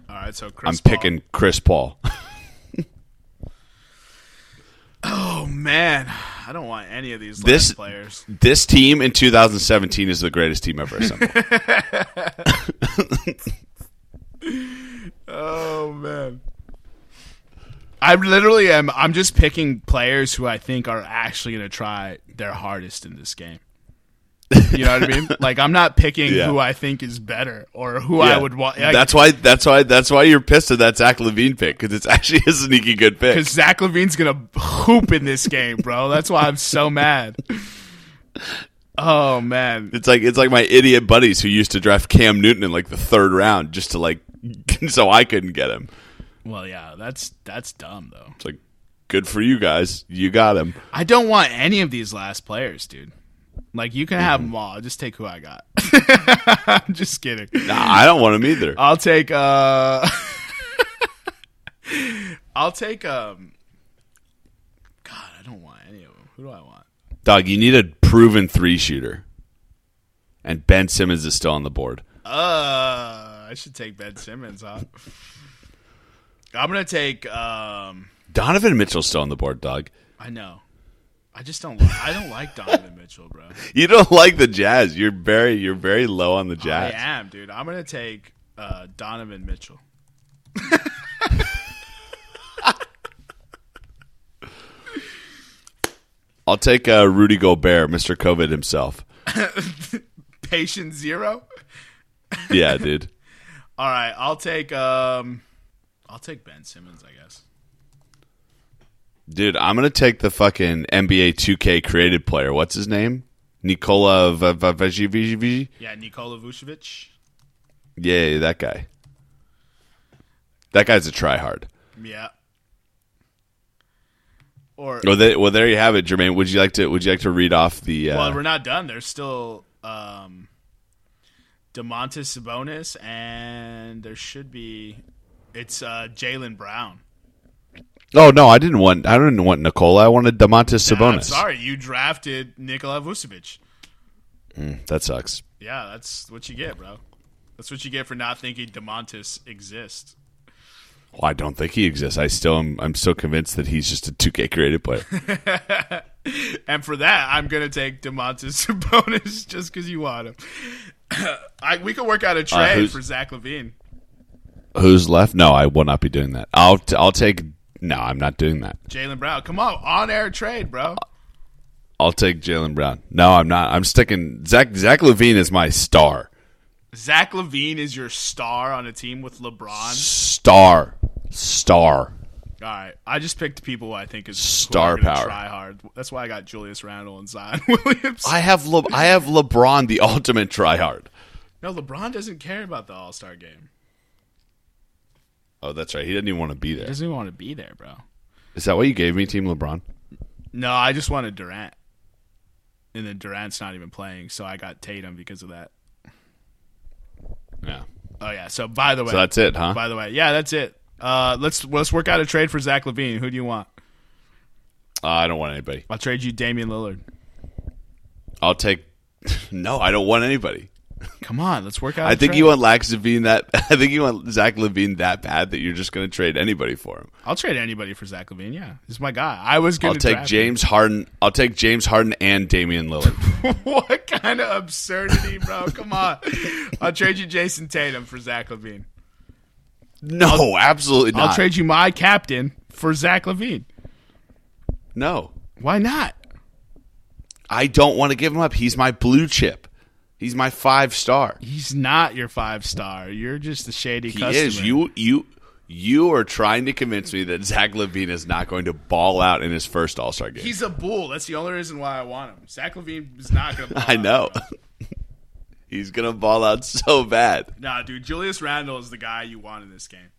All right, so Chris I'm Paul. picking Chris Paul. Oh man, I don't want any of these This- players. this team in 2017 is the greatest team ever assembled. Oh man. I literally am. I'm just picking players who I think are actually going to try their hardest in this game. You know what I mean? Like I'm not picking Yeah. who I think is better or who I would want. that's why. That's why. That's why you're pissed at that Zach LaVine pick because it's actually a sneaky good pick. because Zach LaVine's gonna hoop in this game, bro. That's why I'm so mad. Oh man, It's like it's like my idiot buddies who used to draft Cam Newton in like the third round just to like so I couldn't get him. well yeah, that's that's dumb though. It's like good for you guys. You got him. I don't want any of these last players, dude. Like you can have Mm-hmm. them all. Just take who I got. I'm just kidding. Nah, I don't want them either. I'll take uh I'll take um God, I don't want any of them. Who do I want? Dog, you need a proven three shooter. And Ben Simmons is still on the board. Uh I should take Ben Simmons, huh? I'm gonna take um Donovan Mitchell's still on the board, dog. I know. I just don't like I don't like Donovan Mitchell, bro. You don't like the Jazz. You're very you're very low on the Jazz. I am, dude. I'm gonna take uh Donovan Mitchell. I'll take uh, Rudy Gobert, Mr. COVID himself. Patient zero. Yeah, dude. All right, I'll take um I'll take Ben Simmons, I guess. Dude, I'm gonna take the fucking NBA 2K created player. What's his name? Nikola V- V-? Yeah, Nikola Vucevic. Yeah, that guy. That guy's a tryhard. Yeah. Or Well, they, well, there you have it, Jermaine. Would you like to? Would you like to read off the? Uh, well, we're not done. There's still um Domantas Sabonis and there should be it's uh Jaylen Brown. Oh no, I didn't want. I didn't want Nikola. I wanted Domantas I'm Sabonis. sorry, you drafted Nikola Vucevic. Mm, that sucks. Yeah, that's what you get, bro. That's what you get for not thinking Domantas exists. Well, I don't think he exists. I still am. I'm so convinced that he's just a 2K created player. And for that, I'm gonna take Domantas Sabonis just because you want him. I, we could work out a uh, trade who's- for Zach LaVine. Who's left? No, I will not be doing that. I'll t- I'll take. No, I'm not doing that. Jaylen Brown, come on, on air trade, bro. I'll take Jaylen Brown. No, I'm not. I'm sticking. Zach Zach LaVine is my star. Zach LaVine is your star on a team with LeBron. Star. Star. All right, I just picked people who I think is Star who are gonna power. Try hard. That's why I got Julius Randle and Zion Williams. I have Le- I have LeBron, the ultimate tryhard. no, LeBron doesn't care about the All Star game. Oh, that's right. He didn't even want to be there. He doesn't even want to be there, bro. Is that what you gave me, Team LeBron? No, I just wanted Durant, and then Durant's not even playing, so I got Tatum because of that. Yeah. Oh yeah. So by the way, So that's it, huh? by the way, yeah, that's it. Uh, let's let's work out a trade for Zach LaVine. Who do you want? Uh, I don't want anybody. I'll trade you Damian Lillard. I'll take. No, I don't want anybody. Come on, let's work out. I think trade. you want Lax Levine that. I think you want Zach LaVine that bad that you're just going to trade anybody for him. I'll trade anybody for Zach LaVine. Yeah, he's my guy. I was going to I'll take James Harden. I'll take James Harden and Damian Lillard. what kind of absurdity, bro? Come on. I'll trade you Jayson Tatum for Zach LaVine. no, absolutely not. I'll trade you my captain for Zach LaVine. no, Why not? I don't want to give him up. He's my blue chip. He's my five star. He's not your five star. You're just a shady He customer. is. You you you are trying to convince me that Zach LaVine is not going to ball out in his first All Star game. He's a bull. That's the only reason why I want him. Zach LaVine is not going to. I know. He's gonna ball out so bad. Nah, dude. Julius Randle is the guy you want in this game.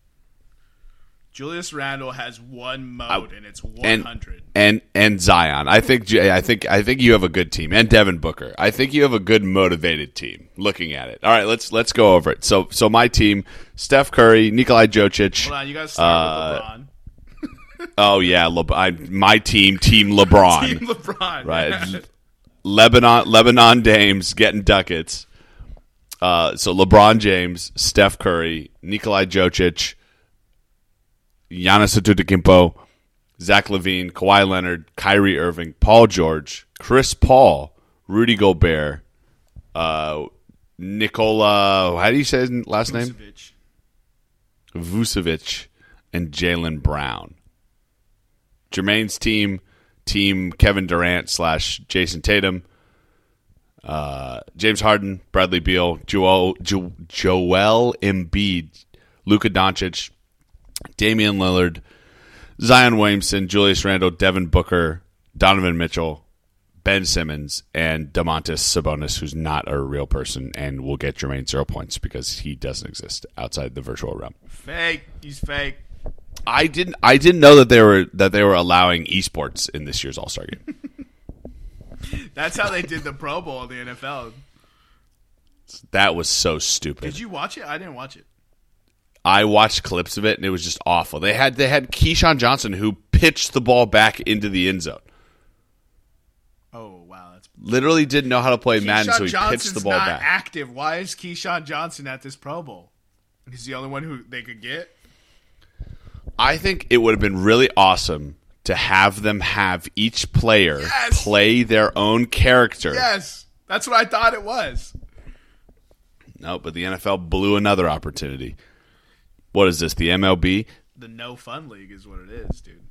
Julius Randle has one mode, and it's 100. and and Zion. I think I think I think you have a good team. And Devin Booker. I think you have a good motivated team. Looking at it. All right, let's let's go over it. So so my team: Steph Curry, Nikolai Jokic. Hold on, you got to start Uh, with LeBron. Oh yeah, Le- I, my team, Team LeBron. Team LeBron. right? Lebanon, Lebanon Dames getting ducats. Uh, so LeBron James, Steph Curry, Nikolai Jokic, Giannis Antetokounmpo, Zach LaVine, Kawhi Leonard, Kyrie Irving, Paul George, Chris Paul, Rudy Gobert, uh, Nikola. How do you say his last name? Vucevic. Vucevic, and Jaylen Brown. Jermaine's team, team Kevin Durant slash Jayson Tatum, uh, James Harden, Bradley Beal, Joel, jo- Joel Embiid, Luka Doncic, Damian Lillard, Zion Williamson, Julius Randle, Devin Booker, Donovan Mitchell, Ben Simmons, and Domantas Sabonis, who's not a real person and will get Jermaine zero points because he doesn't exist outside the virtual realm. Fake. He's fake. I didn't. I didn't know that they were that they were allowing esports in this year's All Star game. That's how they did the Pro Bowl in the NFL. that was so stupid. Did you watch it? I didn't watch it. I watched clips of it and it was just awful. They had they had Keyshawn Johnson who pitched the ball back into the end zone. Oh wow, that's Literally didn't know how to play Madden, Keyshawn so he Johnson's pitched the ball not back. active. Why is Keyshawn Johnson at this Pro Bowl? He's the only one who they could get. I think it would have been really awesome to have them have each player Yes! play their own character. Yes, that's what I thought it was. No, but the NFL blew another opportunity. What is this? The MLB? The No Fun League is what it is, dude.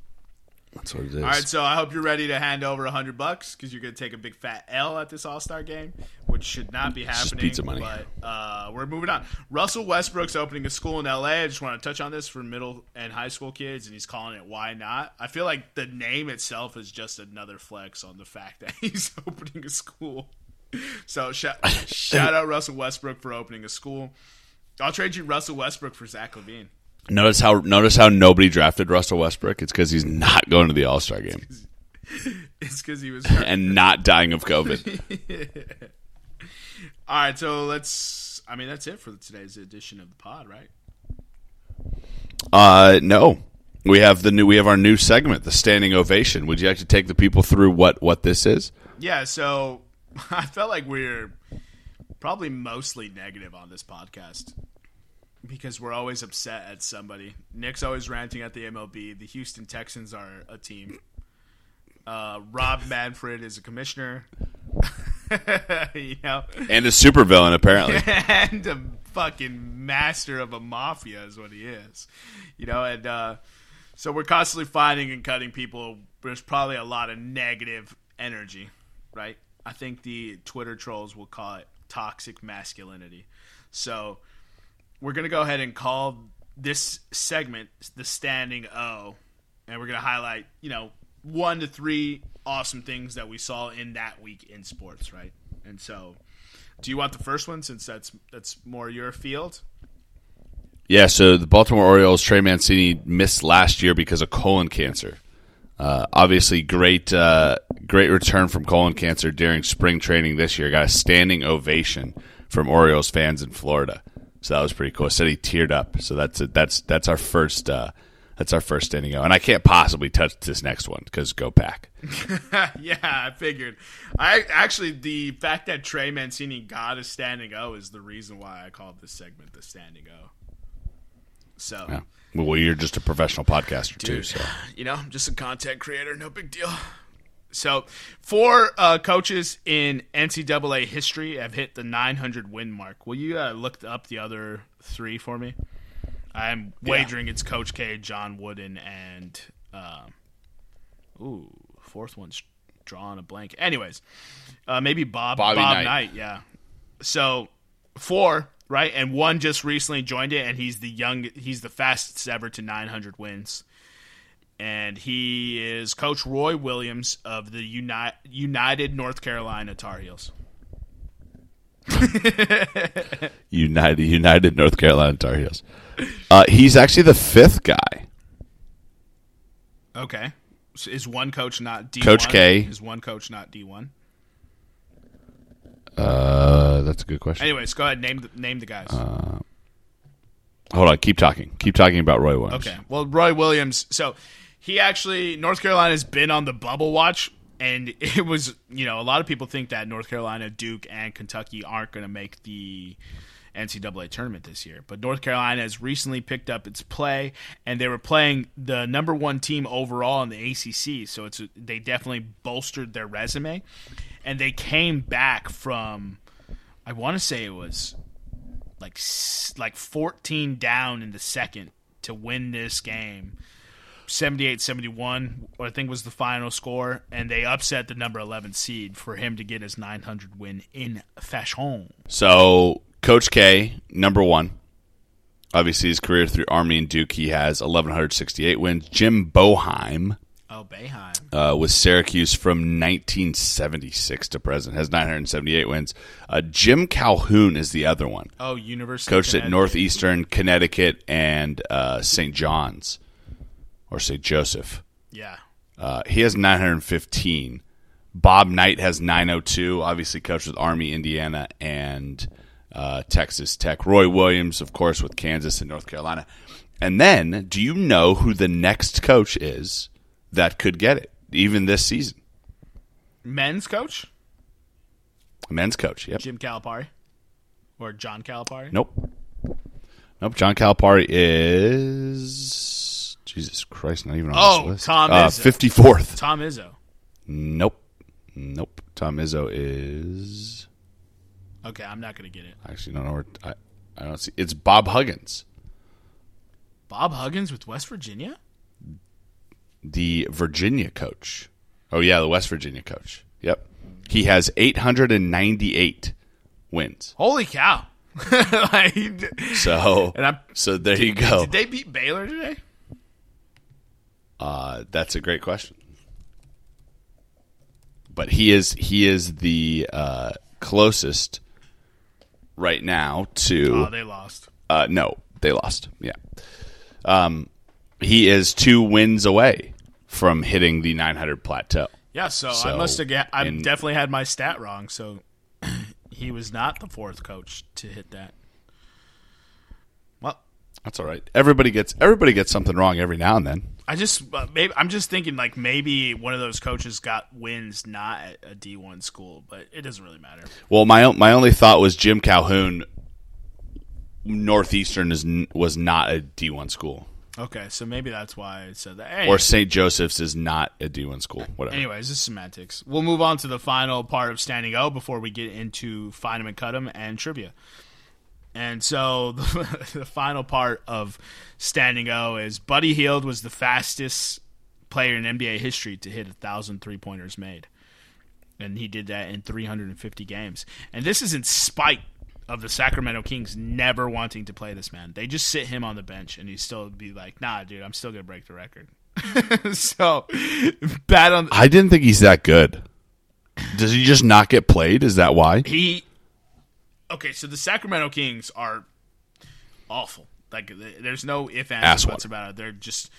That's what it is. All right, so I hope you're ready to hand over a hundred bucks because you're going to take a big fat L at this All Star game, which should not be just happening. pizza money. But uh, we're moving on. Russell Westbrook's opening a school in L.A. I just want to touch on this for middle and high school kids, and he's calling it "Why Not." I feel like the name itself is just another flex on the fact that he's opening a school. So shout, shout out Russell Westbrook for opening a school. I'll trade you Russell Westbrook for Zach LaVine. Notice how notice how nobody drafted Russell Westbrook. It's because he's not going to the All Star game It's because he was and not dying of COVID. All right, so let's. I mean, that's it for today's edition of the pod, right? Uh, no, we have the new we have our new segment, the standing ovation. Would you like to take the people through what what this is? Yeah. So I felt like we're probably mostly negative on this podcast because we're always upset at somebody. Nick's always ranting at the MLB. The Houston Texans are a team. Uh, Rob Manfred is a commissioner. you know, And a supervillain apparently. and a fucking master of a mafia is what he is. You know, and uh, so we're constantly finding and cutting people. There's probably a lot of negative energy, right? I think the Twitter trolls will call it toxic masculinity. So we're gonna go ahead and call this segment the standing O, and we're gonna highlight, you know, one to three awesome things that we saw in that week in sports, right? And so, do you want the first one since that's that's more your field? Yeah, so the Baltimore Orioles, Trey Mancini missed last year because of colon cancer. Uh, obviously, great, uh, great return from colon cancer during spring training this year. Got a standing ovation from Orioles fans in Florida, so that was pretty cool. Said he teared up. So that's that's that's our first uh, that's our first standing O. And I can't possibly touch this next one because go pack. yeah, I figured. I actually the fact that Trey Mancini got a standing O is the reason why I called this segment the standing O. So, Yeah. Well, you're just a professional podcaster too. So you know, I'm just a content creator, no big deal. So, four uh, coaches in NCAA history have hit the 900 win mark. Will you uh, look up the other three for me? I'm wagering it's Coach K, John Wooden, and um, ooh, fourth one's drawing a blank. Anyways, uh, maybe Bob Bobby Bob Knight. Knight. Yeah. So four, right? And one just recently joined it, and he's the young. He's the fastest ever to 900 wins. And he is Coach Roy Williams of the Uni- United North Carolina Tar Heels. United United North Carolina Tar Heels. Uh, he's actually the fifth guy. Okay. So is one coach not D1? Coach K. Is one coach not D1? Uh, that's a good question. Anyways, go ahead. Name the, name the guys. Hold on, keep talking. Keep talking about Roy Williams. Okay. Well, Roy Williams. So he actually North Carolina's been on the bubble watch, and it was you know a lot of people think that North Carolina, Duke, and Kentucky aren't going to make the NCAA tournament this year. But North Carolina has recently picked up its play, and they were playing the number one team overall in the ACC. So it's they definitely bolstered their resume, and they came back from I want to say it was like like 14 down in the second to win this game 78-71, I think was the final score, and they upset the number 11 seed for him to get his 900 win in fashion. So, Coach K, number one. Obviously, his career through Army and Duke, he has 1,168 wins. Jim Boeheim Oh, Bayheim. uh, with Syracuse from 1976 to present, has 978 wins. Uh, Jim Calhoun is the other one. Oh, University. Coached at Northeastern, Connecticut, and uh, St. John's or St. Joseph. Yeah. Uh, he has 915. Bob Knight has 902. Obviously, coached with Army, Indiana, and uh, Texas Tech. Roy Williams, of course, with Kansas and North Carolina. And then, do you know who the next coach is that could get it, even this season? Men's coach Men's coach. Yep. Jim Calipari or John Calipari. Nope. Nope. John Calipari is Jesus Christ, not even on Oh, this list. Tom uh, Izzo. 54th. Tom Izzo. Nope. Nope. Tom Izzo is Okay, I'm not going to get it. I actually don't know where I, I don't see. It's Bob Huggins, Bob Huggins with West Virginia. the Virginia coach. Oh yeah, the West Virginia coach. Yep. He has 898 wins. Holy cow! like, So and I'm. so there you go. Did they beat Baylor today? Uh, that's a great question. But he is he is the uh, closest right now to Oh, they lost. uh, no, they lost. Yeah. Um, he is two wins away from hitting the 900 plateau. Yeah, so, I must have. Get, I in- definitely had my stat wrong. So he was not the fourth coach to hit that. Well, That's all right. Everybody gets everybody gets something wrong every now and then. I just uh, maybe I'm just thinking like maybe one of those coaches got wins not at a D1 school, but it doesn't really matter. Well, my my only thought was Jim Calhoun. Northeastern is was not a D one school, Okay, so maybe that's why I said that. Hey, or St. Joseph's is not a D one school. Whatever. Anyways, this is semantics. We'll move on to the final part of standing O before we get into find 'em and cut 'em and trivia. And so the, the final part of standing O is Buddy Hield was the fastest player in NBA history to hit a thousand three pointers made, and he did that in 350 games. And this is in spite of the Sacramento Kings never wanting to play this man. They just sit him on the bench, and he still be like, "Nah, dude, I'm still gonna break the record." so bad on I didn't think he's that good. Does he just not get played? Is that why? he. Okay, so the Sacramento Kings are awful. Like, there's no if ands buts about it. They're just,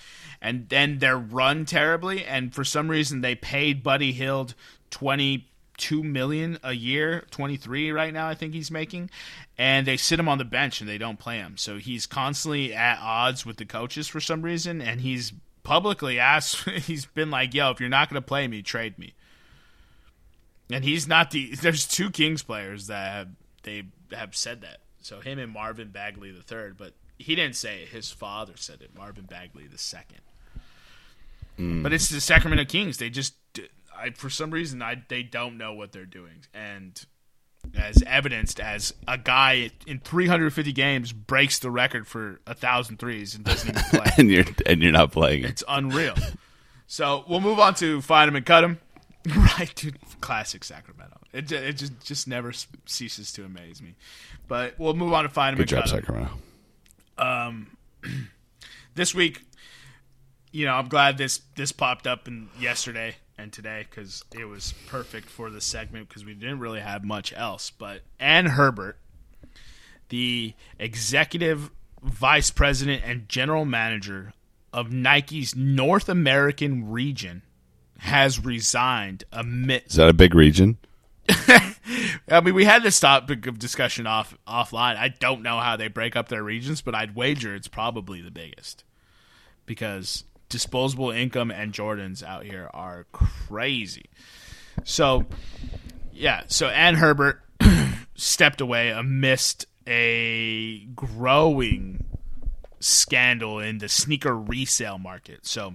and then they're run terribly. And for some reason, they paid Buddy Hield twenty two million a year, twenty three right now. I think he's making, and they sit him on the bench and they don't play him. So he's constantly at odds with the coaches for some reason, and he's publicly asked. He's been like, "Yo, if you're not going to play me, trade me." And he's not the. There's two Kings players that have, they have said that. So him and Marvin Bagley the third, but he didn't say it. His father said it. Marvin Bagley the second. Hmm. But it's the Sacramento Kings. They just, I for some reason, I they don't know what they're doing, and as evidenced as a guy in 350 games breaks the record for a thousand threes and doesn't even play. and you're and you're not playing it. It's unreal. So we'll move on to find him and cut him. right, dude. Classic Sacramento. It, it just just never ceases to amaze me. But we'll move on to find him Good and job. Sacramento. Um, this week, you know, I'm glad this this popped up in yesterday and today because it was perfect for the segment because we didn't really have much else. But Ann Hebert, the executive vice president and general manager of Nike's North American region, has resigned amid Is that a big region? I mean, we had this topic of discussion off offline. I don't know how they break up their regions, but I'd wager it's probably the biggest because disposable income and Jordans out here are crazy. So, yeah. So Ann Hebert stepped away amidst a growing scandal in the sneaker resale market. So.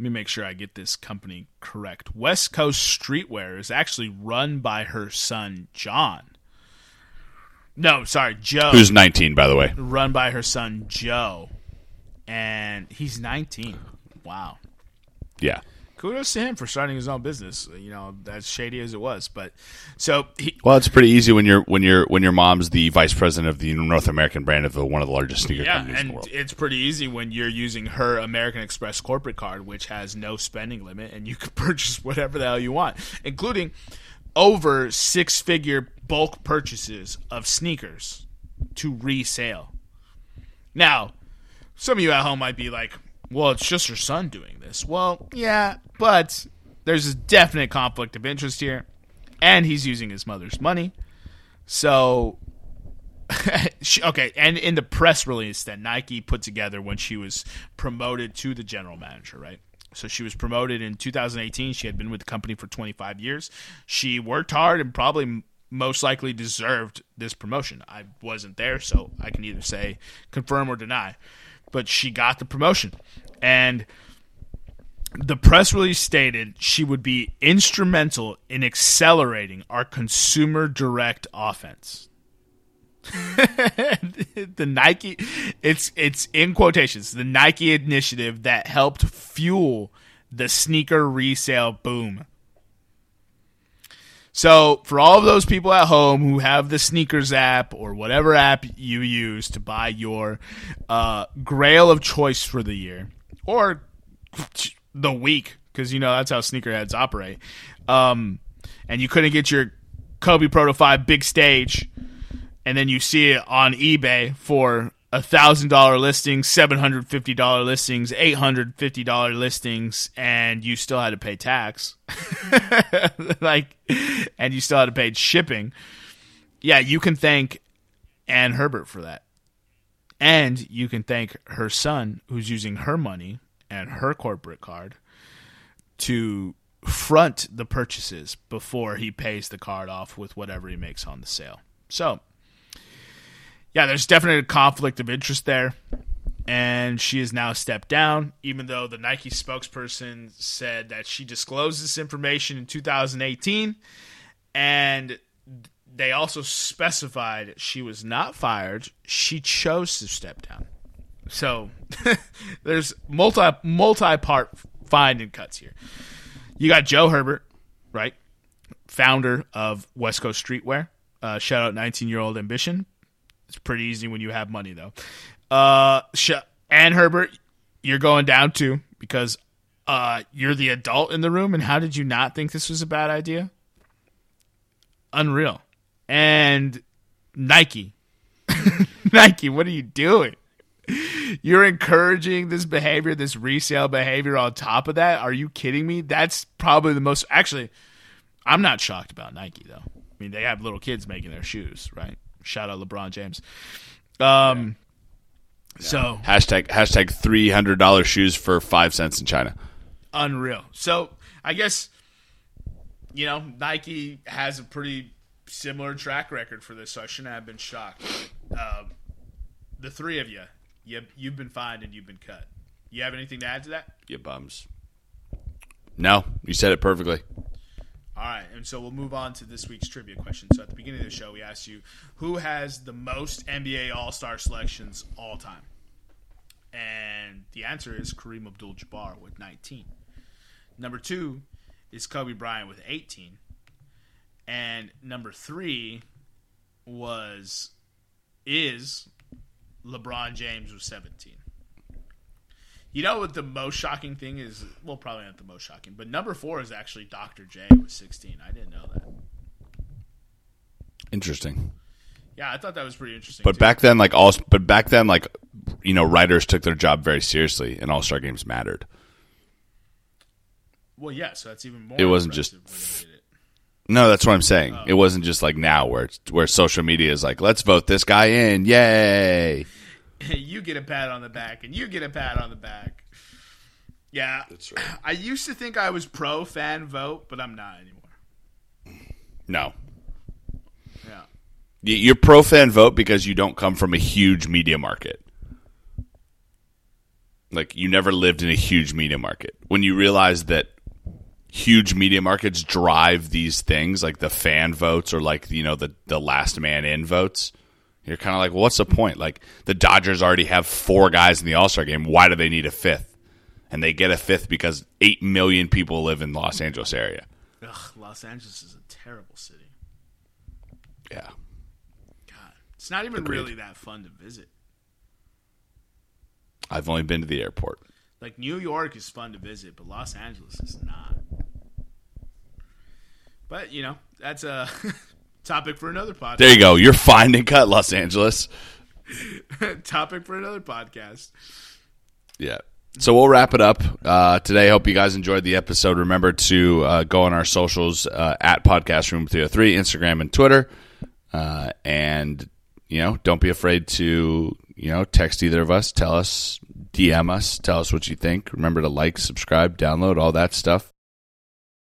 Let me make sure I get this company correct. West Coast Streetwear is actually run by her son, John. No, sorry, Joe. Who's 19, by the way? run by her son, Joe. and he's 19. Wow. Yeah. Kudos to him for starting his own business. You know, as shady as it was, but so he, Well, it's pretty easy when you're when you're when your mom's the vice president of the North American brand of the, one of the largest sneaker yeah, companies in the and world. it's pretty easy when you're using her American Express corporate card, which has no spending limit, and you can purchase whatever the hell you want, including over six figure bulk purchases of sneakers to resale. Now, some of you at home might be like, well, it's just her son doing this. Well, yeah, but there's a definite conflict of interest here, and he's using his mother's money. So, okay, and in the press release that Nike put together when she was promoted to the general manager, right? So she was promoted in 2018. She had been with the company for 25 years. She worked hard and probably most likely deserved this promotion. I wasn't there, so I can either say confirm or deny. But she got the promotion. And the press release stated she would be instrumental in accelerating our consumer direct offense. the Nike it's it's in quotations the Nike initiative that helped fuel the sneaker resale boom. So, for all of those people at home who have the SNKRS app or whatever app you use to buy your uh, grail of choice for the year or the week, because you know that's how sneakerheads operate, um, and you couldn't get your Kobe Proto 5 big stage and then you see it on eBay for a thousand dollar listings, seven hundred fifty dollar listings, eight hundred fifty dollar listings, and you still had to pay tax, like, and you still had to pay shipping. Yeah, you can thank Ann Hebert for that, and you can thank her son who's using her money and her corporate card to front the purchases before he pays the card off with whatever he makes on the sale. So yeah, there's definitely a conflict of interest there. And she has now stepped down, even though the Nike spokesperson said that she disclosed this information in 2018. And they also specified she was not fired. She chose to step down. So there's multi multi part find and cuts here. You got Joe Hebert, right? Founder of West Coast Streetwear. Uh, shout out 19 year old ambition. It's pretty easy when you have money, though. Uh, Ann Hebert, you're going down too because uh, you're the adult in the room. And how did you not think this was a bad idea? Unreal. And Nike, Nike, what are you doing? You're encouraging this behavior, this resale behavior on top of that. Are you kidding me? That's probably the most. Actually, I'm not shocked about Nike though. I mean, they have little kids making their shoes, right? Shout out LeBron James. Um, so Hashtag hashtag three hundred dollar shoes for five cents in China. unreal. So I guess you know Nike has a pretty similar track record for this, so I shouldn't have been shocked. But, um, the three of you, you you've been fined and you've been cut. You have anything to add to that? You bums. No, you said it perfectly. All right, and so we'll move on to this week's trivia question. So at the beginning of the show, we asked you who has the most NBA All Star selections all time, and the answer is Kareem Abdul-Jabbar with 19. Number two is Kobe Bryant with 18, and number three was is LeBron James was 17. You know what the most shocking thing is? Well, probably not the most shocking, but number four is actually Dr. J was 16. I didn't know that. Interesting. Yeah, I thought that was pretty interesting. But too. back then, like all, but back then, like you know, writers took their job very seriously, and All Star games mattered. well, yeah, so that's even more. It wasn't just impressive when they did No, that's what I'm saying. It wasn't just like now, where it's where social media is like, let's vote this guy in, yay! you get a pat on the back, and you get a pat on the back. Yeah, That's right. I used to think I was pro fan vote, but I'm not anymore. No, Yeah, Y- you're pro fan vote because you don't come from a huge media market. Like you never lived in a huge media market. When you realize that huge media markets drive these things, like the fan votes or like you know the the last man in votes, You're kind of like, well, what's the point? Like the Dodgers already have four guys in the All Star game. Why do they need a fifth? And they get a fifth because eight million people live in Los Angeles area. Ugh, Los Angeles is a terrible city. Yeah. God, it's not even really that fun to visit. I've only been to the airport. Like New York is fun to visit, but Los Angeles is not. But you know, that's a topic for another podcast. There you go. You're fine and cut, Los Angeles. topic for another podcast. Yeah. So we'll wrap it up uh, today. Hope you guys enjoyed the episode. Remember to uh, go on our socials uh, at Podcast Room 303, Instagram and Twitter. Uh, and, you know, don't be afraid to, you know, text either of us. Tell us, DM us, tell us what you think. Remember to like, subscribe, download, all that stuff.